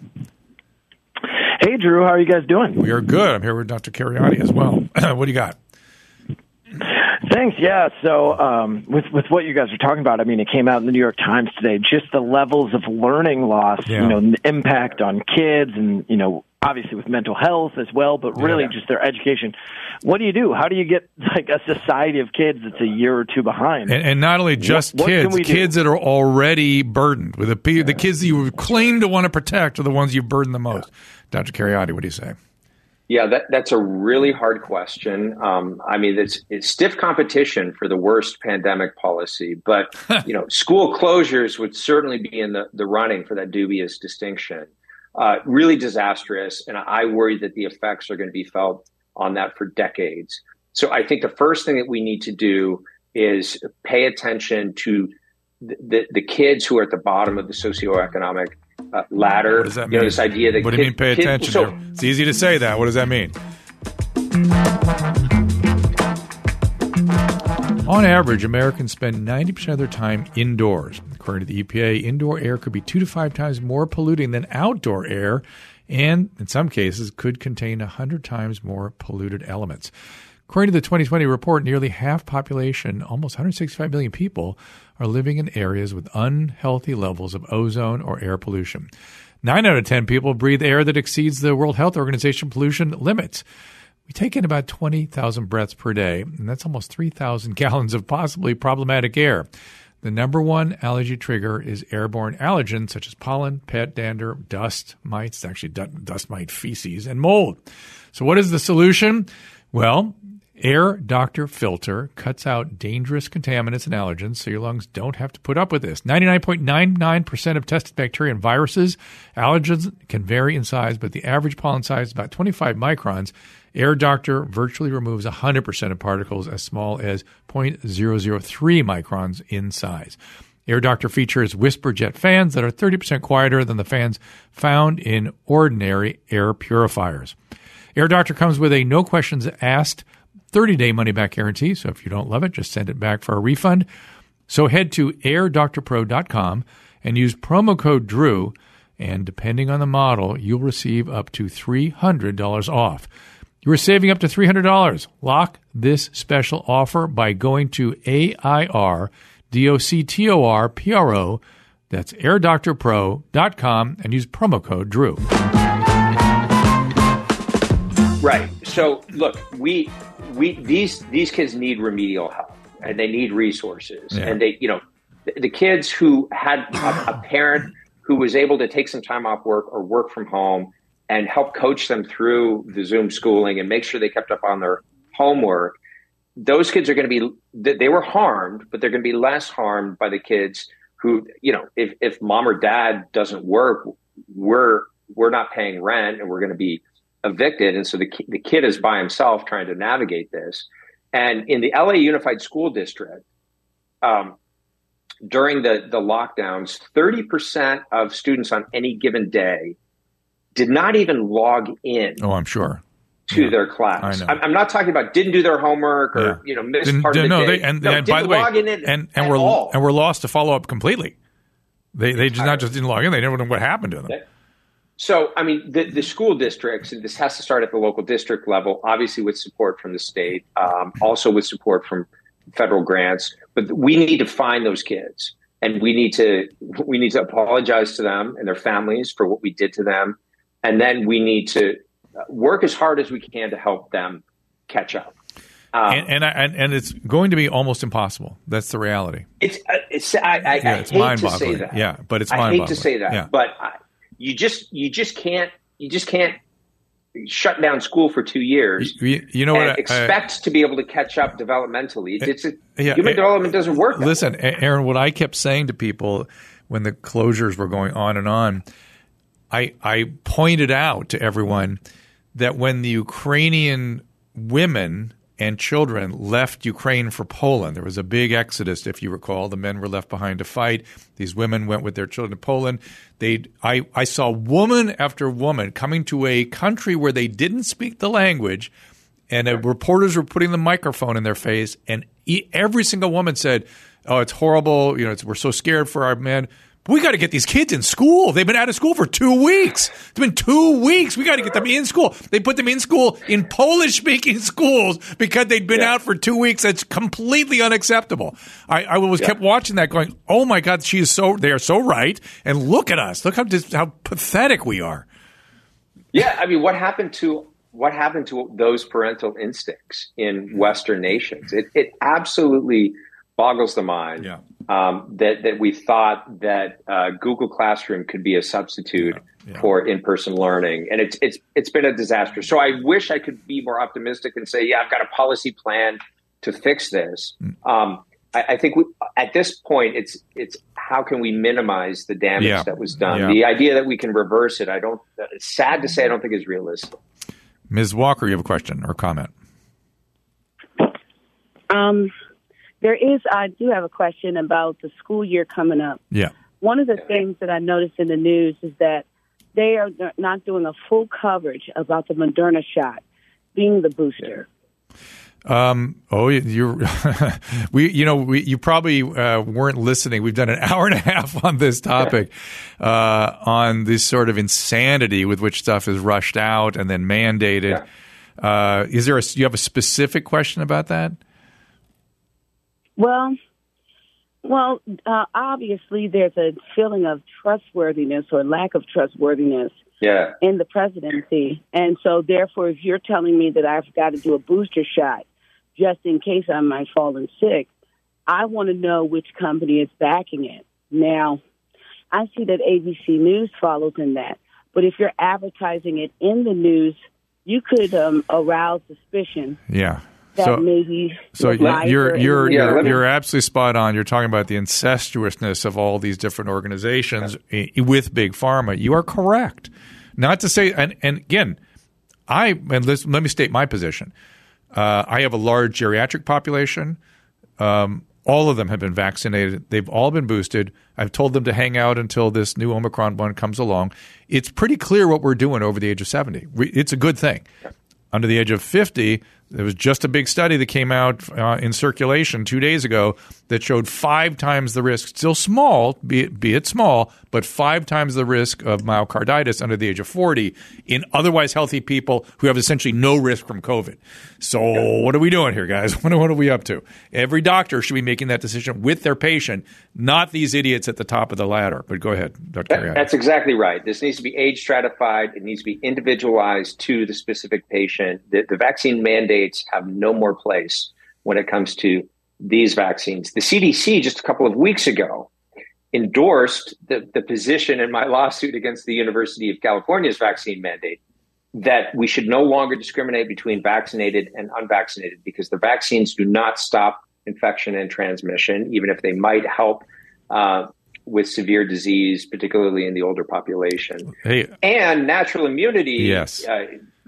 Hey, Drew, how are you guys doing? We are good. I'm here with Dr. Kheriaty as well. *clears throat* what do you got? Thanks. Yeah. So, um, with with what you guys are talking about, I mean, it came out in the New York Times today. Just the levels of learning loss, yeah. you know, the impact on kids, and you know, obviously with mental health as well, but really yeah. just their education. What do you do? How do you get *laughs* like a society of kids that's a year or two behind? And, and not only just what, kids, what kids do? that are already burdened with the yeah. the kids that you claim to want to protect are the ones you burden the most. Dr. Kheriaty, what do you say? Yeah, that, that's a really hard question. Um, I mean, it's, it's stiff competition for the worst pandemic policy, but *laughs* you know, school closures would certainly be in the, the running for that dubious distinction. Uh, really disastrous, and I worry that the effects are going to be felt on that for decades. So I think the first thing that we need to do is pay attention to the, the kids who are at the bottom of the socioeconomic uh, ladder. What does that you mean? know, this idea that what do you mean pay kid- attention? so- to? it's easy to say that. What does that mean? On average, Americans spend 90% of their time indoors. According to the EPA, indoor air could be two to five times more polluting than outdoor air, and in some cases, could contain 100 times more polluted elements. According to the 2020 report, nearly half population, almost 165 million people, are living in areas with unhealthy levels of ozone or air pollution. Nine out of 10 people breathe air that exceeds the World Health Organization pollution limits. We take in about 20,000 breaths per day, and that's almost 3,000 *laughs* gallons of possibly problematic air. The number one allergy trigger is airborne allergens such as pollen, pet dander, dust mites, actually dust mite feces, and mold. So, what is the solution? Well, Air Doctor Filter cuts out dangerous contaminants and allergens so your lungs don't have to put up with this. 99.99% of tested bacteria and viruses, allergens can vary in size, but the average pollen size is about 25 microns. Air Doctor virtually removes 100% of particles as small as 0.003 microns in size. Air Doctor features whisper jet fans that are 30% quieter than the fans found in ordinary air purifiers. Air Doctor comes with a no questions asked 30 day money back guarantee. So if you don't love it, just send it back for a refund. So head to airdoctorpro.com and use promo code DREW. And depending on the model, you'll receive up to $300 off. You are saving up to $300. Lock this special offer by going to A-I-R-D-O-C-T-O-R-P-R-O. That's airdoctorpro.com and use promo code DREW. Right. So look, we we these these kids need remedial help and they need resources Yeah. and they you know the, the kids who had a, a parent who was able to take some time off work or work from home and help coach them through the Zoom schooling and make sure they kept up on their homework. Those kids are going to be they were harmed, but they're going to be less harmed by the kids who you know if if mom or dad doesn't work, we're we're not paying rent and we're going to be evicted, and so the the kid is by himself trying to navigate this. And in the LA Unified School District, um, during the the lockdowns, thirty percent of students on any given day did not even log in Oh, I'm sure. to Yeah, their class. I I'm not talking about didn't do their homework or Yeah. you know missed Didn't- part of the no, day. they, and, no, and by the didn't way, log in at- and and we're all. and we're lost to follow up completely. They they just not just didn't log in; they never know what happened to them. So, I mean, the, the school districts, and this has to start at the local district level, obviously with support from the state, um, also with support from federal grants. But we need to find those kids, and we need to we need to apologize to them and their families for what we did to them, and then we need to work as hard as we can to help them catch up. Um, And and, I, and and it's going to be almost impossible. That's the reality. it's uh, it's I, I, Yeah, I it's hate to say that. Yeah, but it's I hate to say that, Yeah. but I, you just you just can't you just can't shut down school for two years You, you know and what? I- I- expect to be able to catch up developmentally. It's a, yeah, human eh, development doesn't work. Listen. Aaron, what I kept saying to people when the closures were going on and on, I I pointed out to everyone that when the Ukrainian women and children left Ukraine for Poland, there was a big exodus. If you recall, the men were left behind to fight. These women went with their children to Poland. They, I, I saw woman after woman coming to a country where they didn't speak the language and reporters were putting the microphone in their face, and e- every single woman said, "Oh, it's horrible. You know, we're so scared for our men. We got to get these kids in school. They've been out of school for two weeks. It's been two weeks. We got to get them in school. They put them in school in Polish-speaking *laughs* schools because they'd been Yeah. out for two weeks. That's completely unacceptable. I, I was kept watching that, going, "Oh my God, she is so. They are so right. And look at us. Look how just how pathetic we are." Yeah, I mean, what happened to what happened to those parental instincts in Western nations? It, it absolutely boggles the mind Yeah. Um, that that we thought that uh, Google Classroom could be a substitute Yeah, yeah. for in person learning, and it's it's it's been a disaster. So I wish I could be more optimistic and say, yeah, I've got a policy plan to fix this. Mm. Um, I, I think we, at this point, it's it's how can we minimize the damage Yeah. that was done? Yeah. The idea that we can reverse it, I don't. It's sad to say, I don't think is realistic. Ms. Walker, you have a question or comment? Um, There is, I do have a question about the school year coming up. Yeah. One of the things that I noticed in the news is that they are not doing a full coverage about the Moderna shot being the booster. Um, oh, you're *laughs* we. You know, we, you probably uh, weren't listening. We've done an *laughs* hour and a half on this topic, uh, on this sort of insanity with which stuff is rushed out and then mandated. Yeah. Uh, is there a you have a specific question about that? Well, well, uh, obviously, there's a feeling of trustworthiness or lack of trustworthiness yeah. in the presidency. And so, therefore, if you're telling me that I've got to do a booster shot just in case I might fall in sick, I want to know which company is backing it. Now, I see that ABC News follows in that. But if you're advertising it in the news, you could um, arouse suspicion. Yeah so, maybe so you're you're you're, you're absolutely spot on. You're talking about the incestuousness of all these different organizations yeah. with big pharma. You are correct. Not to say, and, and again, I and let, let me state my position. Uh, I have a large geriatric population. Um, all of them have been vaccinated. They've all been boosted. I've told them to hang out until this new Omicron one comes along. It's pretty clear what we're doing over the age of 70. It's a good thing. Under the age of 50, there was just a big study that came out uh, in circulation two days ago that showed five times the risk, still small, be it, be it small, but five times the risk of myocarditis under the age of 40 in otherwise healthy people who have essentially no risk from COVID. So, what are we doing here, guys? *laughs* What, what are we up to? Every doctor should be making that decision with their patient, not these idiots at the top of the ladder. But go ahead, Dr. That, that's exactly right. This needs to be age stratified, it needs to be individualized to the specific patient. The, the vaccine mandates have no more place when it comes to these vaccines. The CDC just a couple of weeks ago endorsed the, the position in my lawsuit against the University of California's vaccine mandate that we should no longer discriminate between vaccinated and unvaccinated because the vaccines do not stop infection and transmission, even if they might help uh, with severe disease, particularly in the older population. Hey. And natural immunity yes. uh,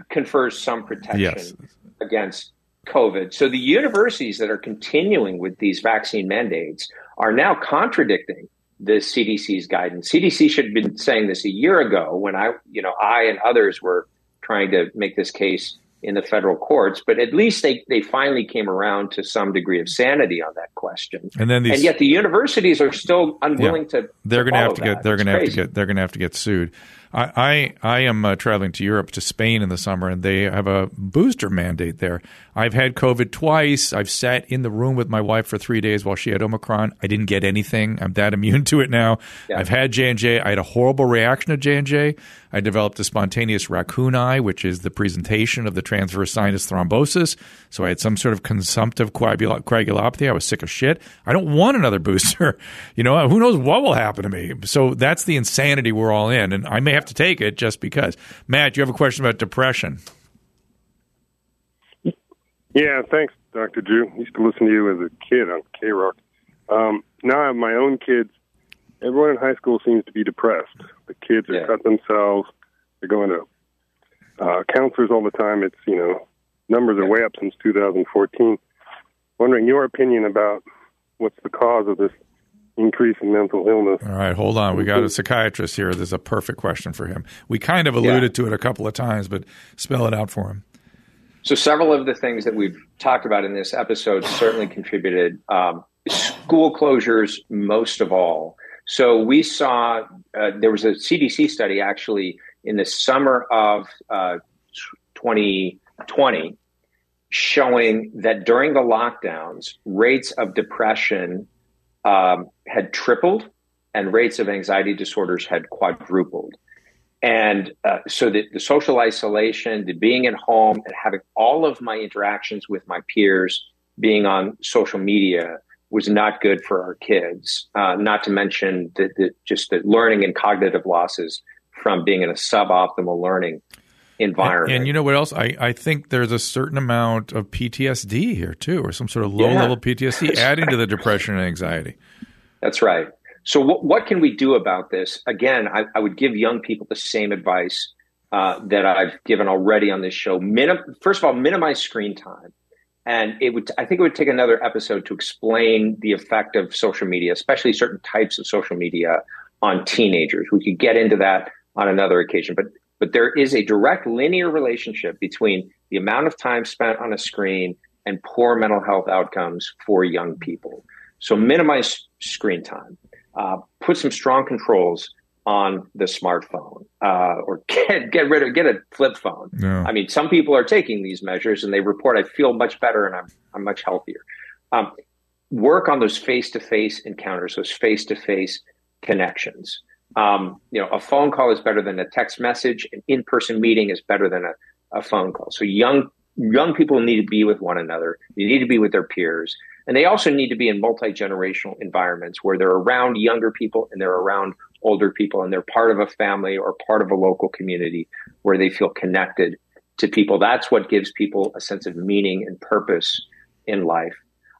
confers some protection yes. Against COVID. So the universities that are continuing with these vaccine mandates are now contradicting the CDC's guidance. CDC should have been saying this a year ago when I, you know, I and others were trying to make this case in the federal courts, but at least they, they finally came around to some degree of sanity on that question. And then these, and yet the universities are still unwilling yeah, to. They're going to have to that. get. They're going to have to get. They're going to have to get sued. I I, I am uh, traveling to Europe to Spain in the summer, and they have a booster mandate there. I've had COVID twice. I've sat in the room with my wife for three days while she had Omicron. I didn't get anything. I'm that *laughs* immune to it now. Yeah. I've had J and J. I had a horrible reaction to J and J. I developed a spontaneous raccoon eye, which is the presentation of the transverse sinus thrombosis. So I had some sort of consumptive coagulopathy. I was sick of shit. I don't want another *laughs* booster. You know, who knows what will happen to me? So that's the insanity we're all in, and I may have to take it just because. Matt, you have a question about depression? Yeah, thanks, Dr. Drew. Used to listen to you as a kid on KROQ. Um, now I have my own kids. Everyone in high school seems to be depressed. The kids are yeah. cut themselves. They're going to uh, counselors all the time. It's you know numbers are way up since 2014. Wondering your opinion about what's the cause of this increase in mental illness. All right, hold on. We got a psychiatrist here. There's a perfect question for him. We kind of alluded yeah. to it a couple of times, but spell it out for him. So, several of the things that we've talked about in this episode certainly contributed. Um, school closures, most of all. So, we saw uh, there was a CDC study actually in the summer of uh, 2020 showing that during the lockdowns, rates of depression um, had tripled and rates of anxiety disorders had quadrupled. And uh, so the, the social isolation, the being at home and having all of my interactions with my peers being on social media was not good for our kids. Uh, not to mention the, the, just the learning and cognitive losses from being in a suboptimal learning environment. And, and, you know what else? I, I think there's a certain amount of PTSD here too, or some sort of low yeah. level PTSD *laughs* adding to the depression and anxiety. That's right. So, what, what can we do about this? Again, I, I would give young people the same advice uh, that I've given already on this show. Minim- First of all, minimize screen time and it would I think it would take another episode to explain the effect of social media, especially certain types of social media on teenagers. We could get into that on another occasion, but but there is a direct linear relationship between the amount of time spent on a screen and poor mental health outcomes for young people. So minimize screen time. Uh, put some strong controls on the smartphone uh, or get get rid of get a flip phone. Yeah. I mean, some people are taking these measures and they report I feel much better and I'm I'm much healthier. Um, work on those face to face encounters, those face to face connections. Um, you know, a phone call is better than a text message. An in person meeting is better than a, a phone call. So young young people need to be with one another. They need to be with their peers. And they also need to be in multi generational environments where they're around younger people and they're around older people and they're part of a family or part of a local community where they feel connected to people. That's what gives people a sense of meaning and purpose in life.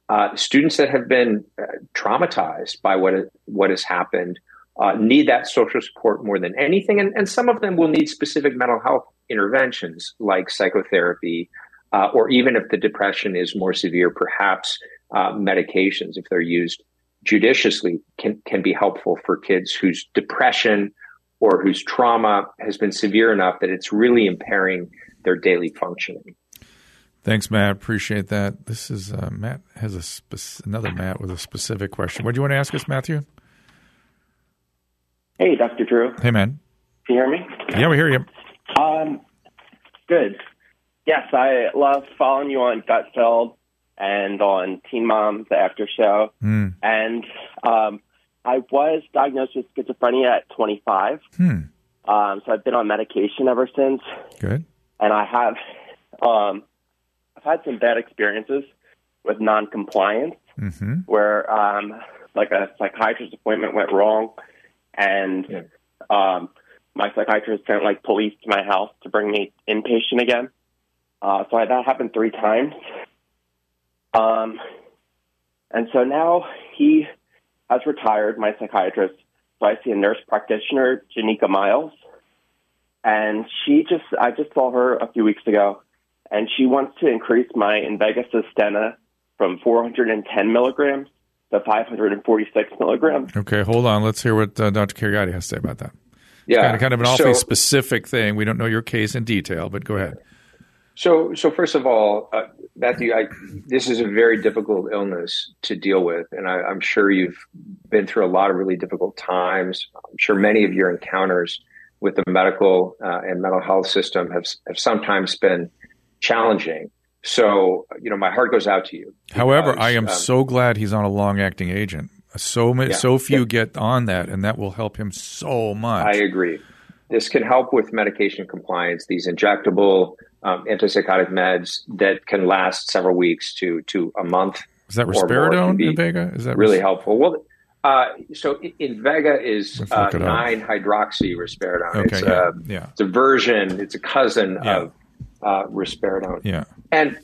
Uh, students that have been uh, traumatized by what what has happened uh, need that social support more than anything, and, and, some of them will need specific mental health interventions like psychotherapy, uh, or even if the depression is more severe, perhaps uh, medications if they're used judiciously can, can be helpful for kids whose depression or whose trauma has been severe enough that it's really impairing their daily functioning. Thanks, Matt. Appreciate that. This is uh, Matt has a spe- another Matt with a specific question. What do you want to ask us, Matthew? Hey, Dr. Drew. Hey, man. Can you hear me? Yeah, we hear you. Um, good. Yes, I love following you on Gutfeld and on Teen Mom, the after show. Mm. And um, I was diagnosed with schizophrenia at 25. Hmm. Um, so I've been on medication ever since. Good. And I have, um, I've had some bad experiences with non-compliance, mm-hmm. where um, like a psychiatrist appointment went wrong, and yeah. um, my psychiatrist sent like police to my house to bring me inpatient again. Uh, so that happened three times, um, and so now he has retired, my psychiatrist. So I see a nurse practitioner, Janika Miles, and she just, I just saw her a few weeks ago, and she wants to increase my Invega Sustenna from 410 milligrams to 546 milligrams. Okay, hold on. Let's hear what uh, Dr. Kheriaty has to say about that. Yeah, kind of, kind of an awfully so, specific thing. We don't know your case in detail, but go ahead. So, so first of all, uh, Matthew, I, this is a very difficult illness to deal with, and I, am sure you've been through a lot of really difficult times. I'm sure many of your encounters with the medical uh, and mental health system have have sometimes been challenging. So, you know, my heart goes out to you. Because, However, I am um, so glad he's on a long-acting agent. So many, yeah, so few yeah. get on that, and that will help him so much. I agree. This can help with medication compliance. These injectable um, antipsychotic meds that can last several weeks to to a month. Is that risperidone Invega? Is that really ris- helpful? Well, uh, so Invega is uh, nine hydroxy risperidone. Okay, it's, yeah, a, yeah. it's a version. It's a cousin yeah. of uh, risperidone. Yeah, and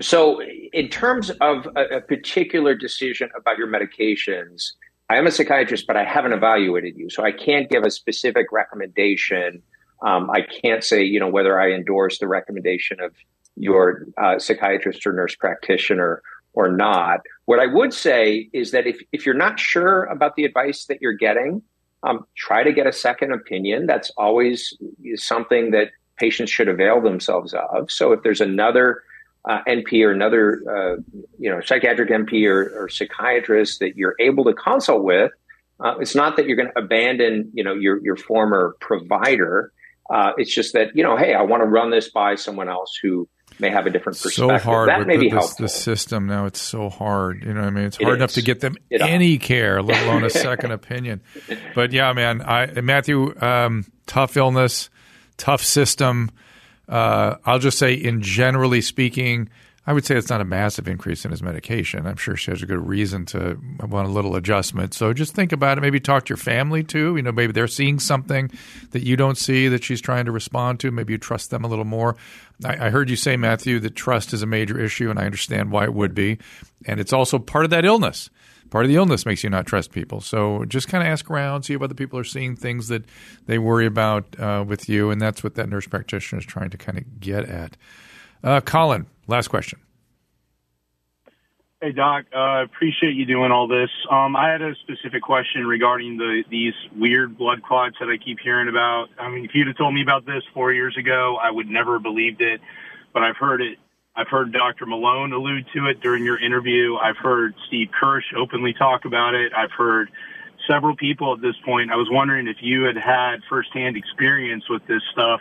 so in terms of a, a particular decision about your medications, I am a psychiatrist, but I haven't evaluated you, so I can't give a specific recommendation um, I can't say, you know, whether I endorse the recommendation of your uh, psychiatrist or nurse practitioner or not. What I would say is that if, if you're not sure about the advice that you're getting, um, try to get a second opinion. That's always something that patients should avail themselves of. So if there's another uh, NP or another, uh, you know, psychiatric NP or, or, psychiatrist that you're able to consult with, uh, it's not that you're going to abandon, you know, your your former provider. Uh, it's just that you know, hey, I want to run this by someone else who may have a different perspective. So hard that may the, be helpful. The system now, it's so hard. You know, I mean, it's hard it enough to get them it any is. care, let alone a *laughs* second opinion. But yeah, man, I Matthew, um, tough illness, tough system. Uh, I'll just say, in generally speaking, I would say it's not a massive increase in his medication. I'm sure she has a good reason to want a little adjustment. So just think about it. Maybe talk to your family too. You know, maybe they're seeing something that you don't see that she's trying to respond to. Maybe you trust them a little more. I, I heard you say, Matthew, that trust is a major issue, and I understand why it would be. And it's also part of that illness. Part of the illness makes you not trust people. So just kind of ask around, see if other people are seeing things that they worry about uh, with you. And that's what that nurse practitioner is trying to kind of get at. Uh, Colin, last question. Hey Doc, uh, appreciate you doing all this. Um, I had a specific question regarding the these weird blood clots that I keep hearing about. I mean, if you'd have told me about this four years ago, I would never have believed it. But I've heard it. I've heard Dr. Malone allude to it during your interview. I've heard Steve Kirsch openly talk about it. I've heard several people at this point. I was wondering if you had had firsthand experience with this stuff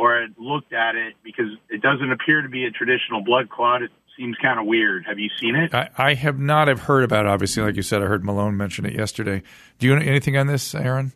or had looked at it because it doesn't appear to be a traditional blood clot. It seems kind of weird. Have you seen it? I, I, have not. I've heard about it. Obviously, like you said, I heard Malone mention it yesterday. Do you know anything on this, Aaron?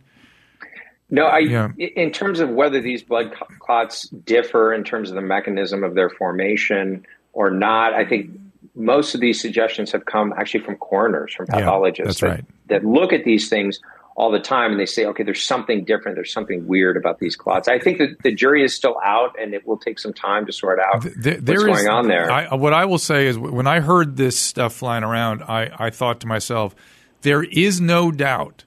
No, I. Yeah. In terms of whether these blood clots differ in terms of the mechanism of their formation or not, I think most of these suggestions have come actually from coroners, from pathologists yeah, that, right. that look at these things all the time and they say, okay, there's something different, there's something weird about these clots. I think that the jury is still out and it will take some time to sort out there, what's going on there. I, what I will say is when I heard this stuff flying around, I, I thought to myself, there is no doubt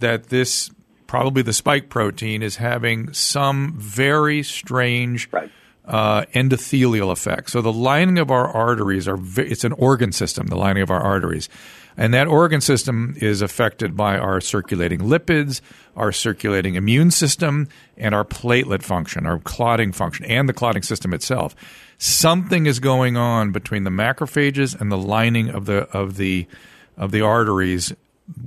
that this, probably the spike protein, is having some very strange. Right. Uh, endothelial effect. So the lining of our arteries are it's an organ system. The lining of our arteries, and that organ system is affected by our circulating lipids, our circulating immune system, and our platelet function, our clotting function, and the clotting system itself. Something is going on between the macrophages and the lining of the of the of the arteries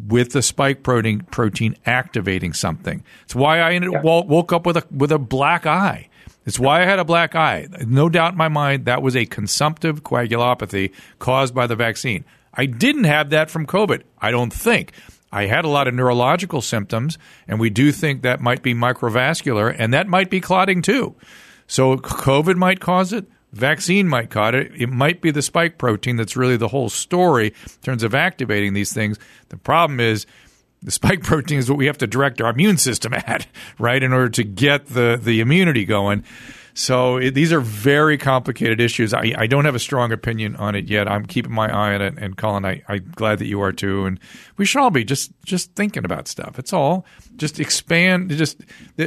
with the spike protein protein activating something. It's why I ended, yeah. woke up with a with a black eye. It's why I had a black eye. No doubt in my mind that was a consumptive coagulopathy caused by the vaccine. I didn't have that from COVID. I don't think. I had a lot of neurological symptoms, and we do think that might be microvascular, and that might be clotting too. So COVID might cause it. Vaccine might cause it. It might be the spike protein that's really the whole story in terms of activating these things. The problem is the spike *laughs* protein is what we have to direct our immune system at, right, in order to get the, the immunity going. So it, these are very complicated issues. I, I, don't have a strong opinion on it yet. I'm keeping my eye on it. And Colin, I, I'm glad that you are too. And we should all be just just thinking about stuff. It's all just expand. Just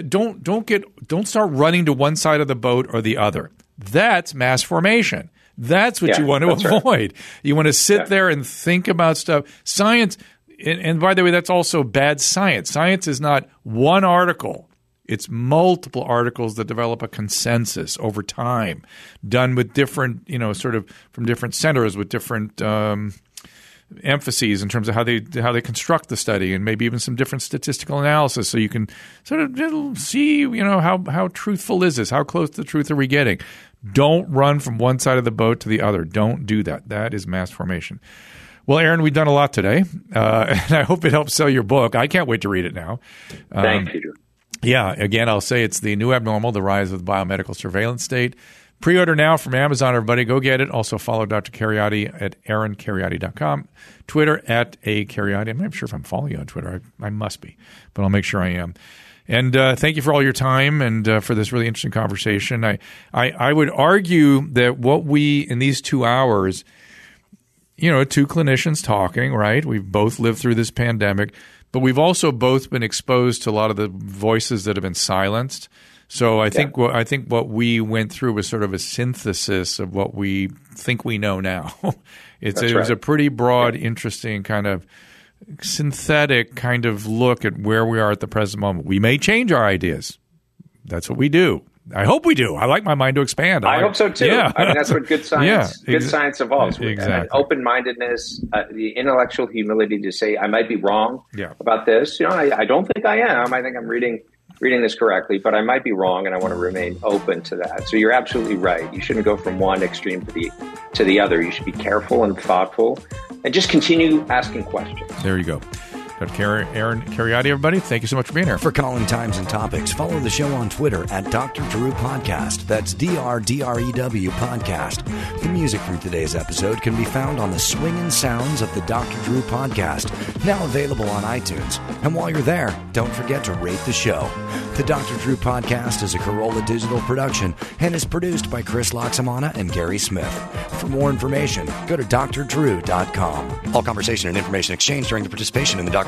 don't don't get don't start running to one side of the boat or the other. That's mass formation. That's what yeah, you want to avoid. Right. You want to sit yeah. there and think about stuff. Science, and, and by the way, that's also bad science. Science is not one article it's multiple articles that develop a consensus over time, done with different, you know, sort of from different centers with different um, emphases in terms of how they how they construct the study, and maybe even some different statistical analysis, so you can sort of see, you know, how how truthful is this? How close to the truth are we getting? Don't run from one side of the boat to the other. Don't do that. That is mass formation. Well, Aaron, we've done a lot today, uh, *laughs* and I hope it helps sell your book. I can't wait to read it now. Um, Thanks, Peter. Yeah, again, I'll say it's the new abnormal, the rise of the biomedical surveillance state. Pre-order now from Amazon, everybody. Go get it. Also follow Dr. Kheriaty at aaronkheriaty.com. Twitter at a. I'm not sure if I'm following you on Twitter. I, I must be, but I'll make sure I am. And uh, thank you for all your time and uh, for this really interesting conversation. I, I, I would argue that what we in these two hours, you know, two clinicians talking, right? We've both lived through this pandemic but we've also both been exposed to a lot of the voices that have been silenced. So I think yeah. what I think what we went through was sort of a synthesis of what we think we know now. *laughs* it's it right. was a pretty broad, yeah. interesting kind of synthetic kind of look at where we are at the present moment. We may change our ideas. That's what we do. I hope we do. I like my mind to expand. I, I hope so too. Yeah. I mean, that's what good *laughs* science, yeah, good science evolves. Exactly. Uh, Open mindedness, uh, the intellectual humility to say I might be wrong yeah. about this. You know, I, I, don't think I am. I think I'm reading reading this correctly, but I might be wrong, and I want to remain open to that. So you're absolutely right. You shouldn't go from one extreme to the to the other. You should be careful and thoughtful, and just continue asking questions. There you go. Dr. Aaron Kheriaty, everybody, thank you so much for being here. For calling times and topics, follow the show on Twitter at Dr. Drew Podcast. That's D R D R E W Podcast. The music from today's episode can be found on the swinging sounds of the Dr. Drew Podcast, now available on iTunes. And while you're there, don't forget to rate the show. The Dr. Drew podcast is a Carolla Digital production and is produced by Chris Laxamana and Gary Smith. For more information, go to drdrew.com. All conversation and information exchanged during the participation in the Dr.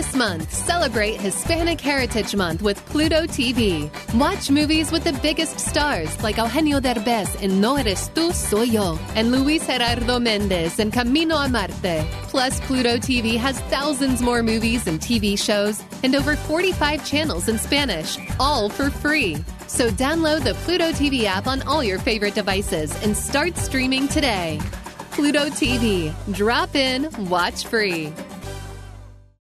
this month, celebrate Hispanic Heritage Month with Pluto TV. Watch movies with the biggest stars like Eugenio Derbez in No Eres Tú, Soy Yo, and Luis Gerardo Mendez in Camino a Marte. Plus, Pluto TV has thousands more movies and TV shows and over 45 channels in Spanish, all for free. So download the Pluto TV app on all your favorite devices and start streaming today. Pluto TV. Drop in, watch free.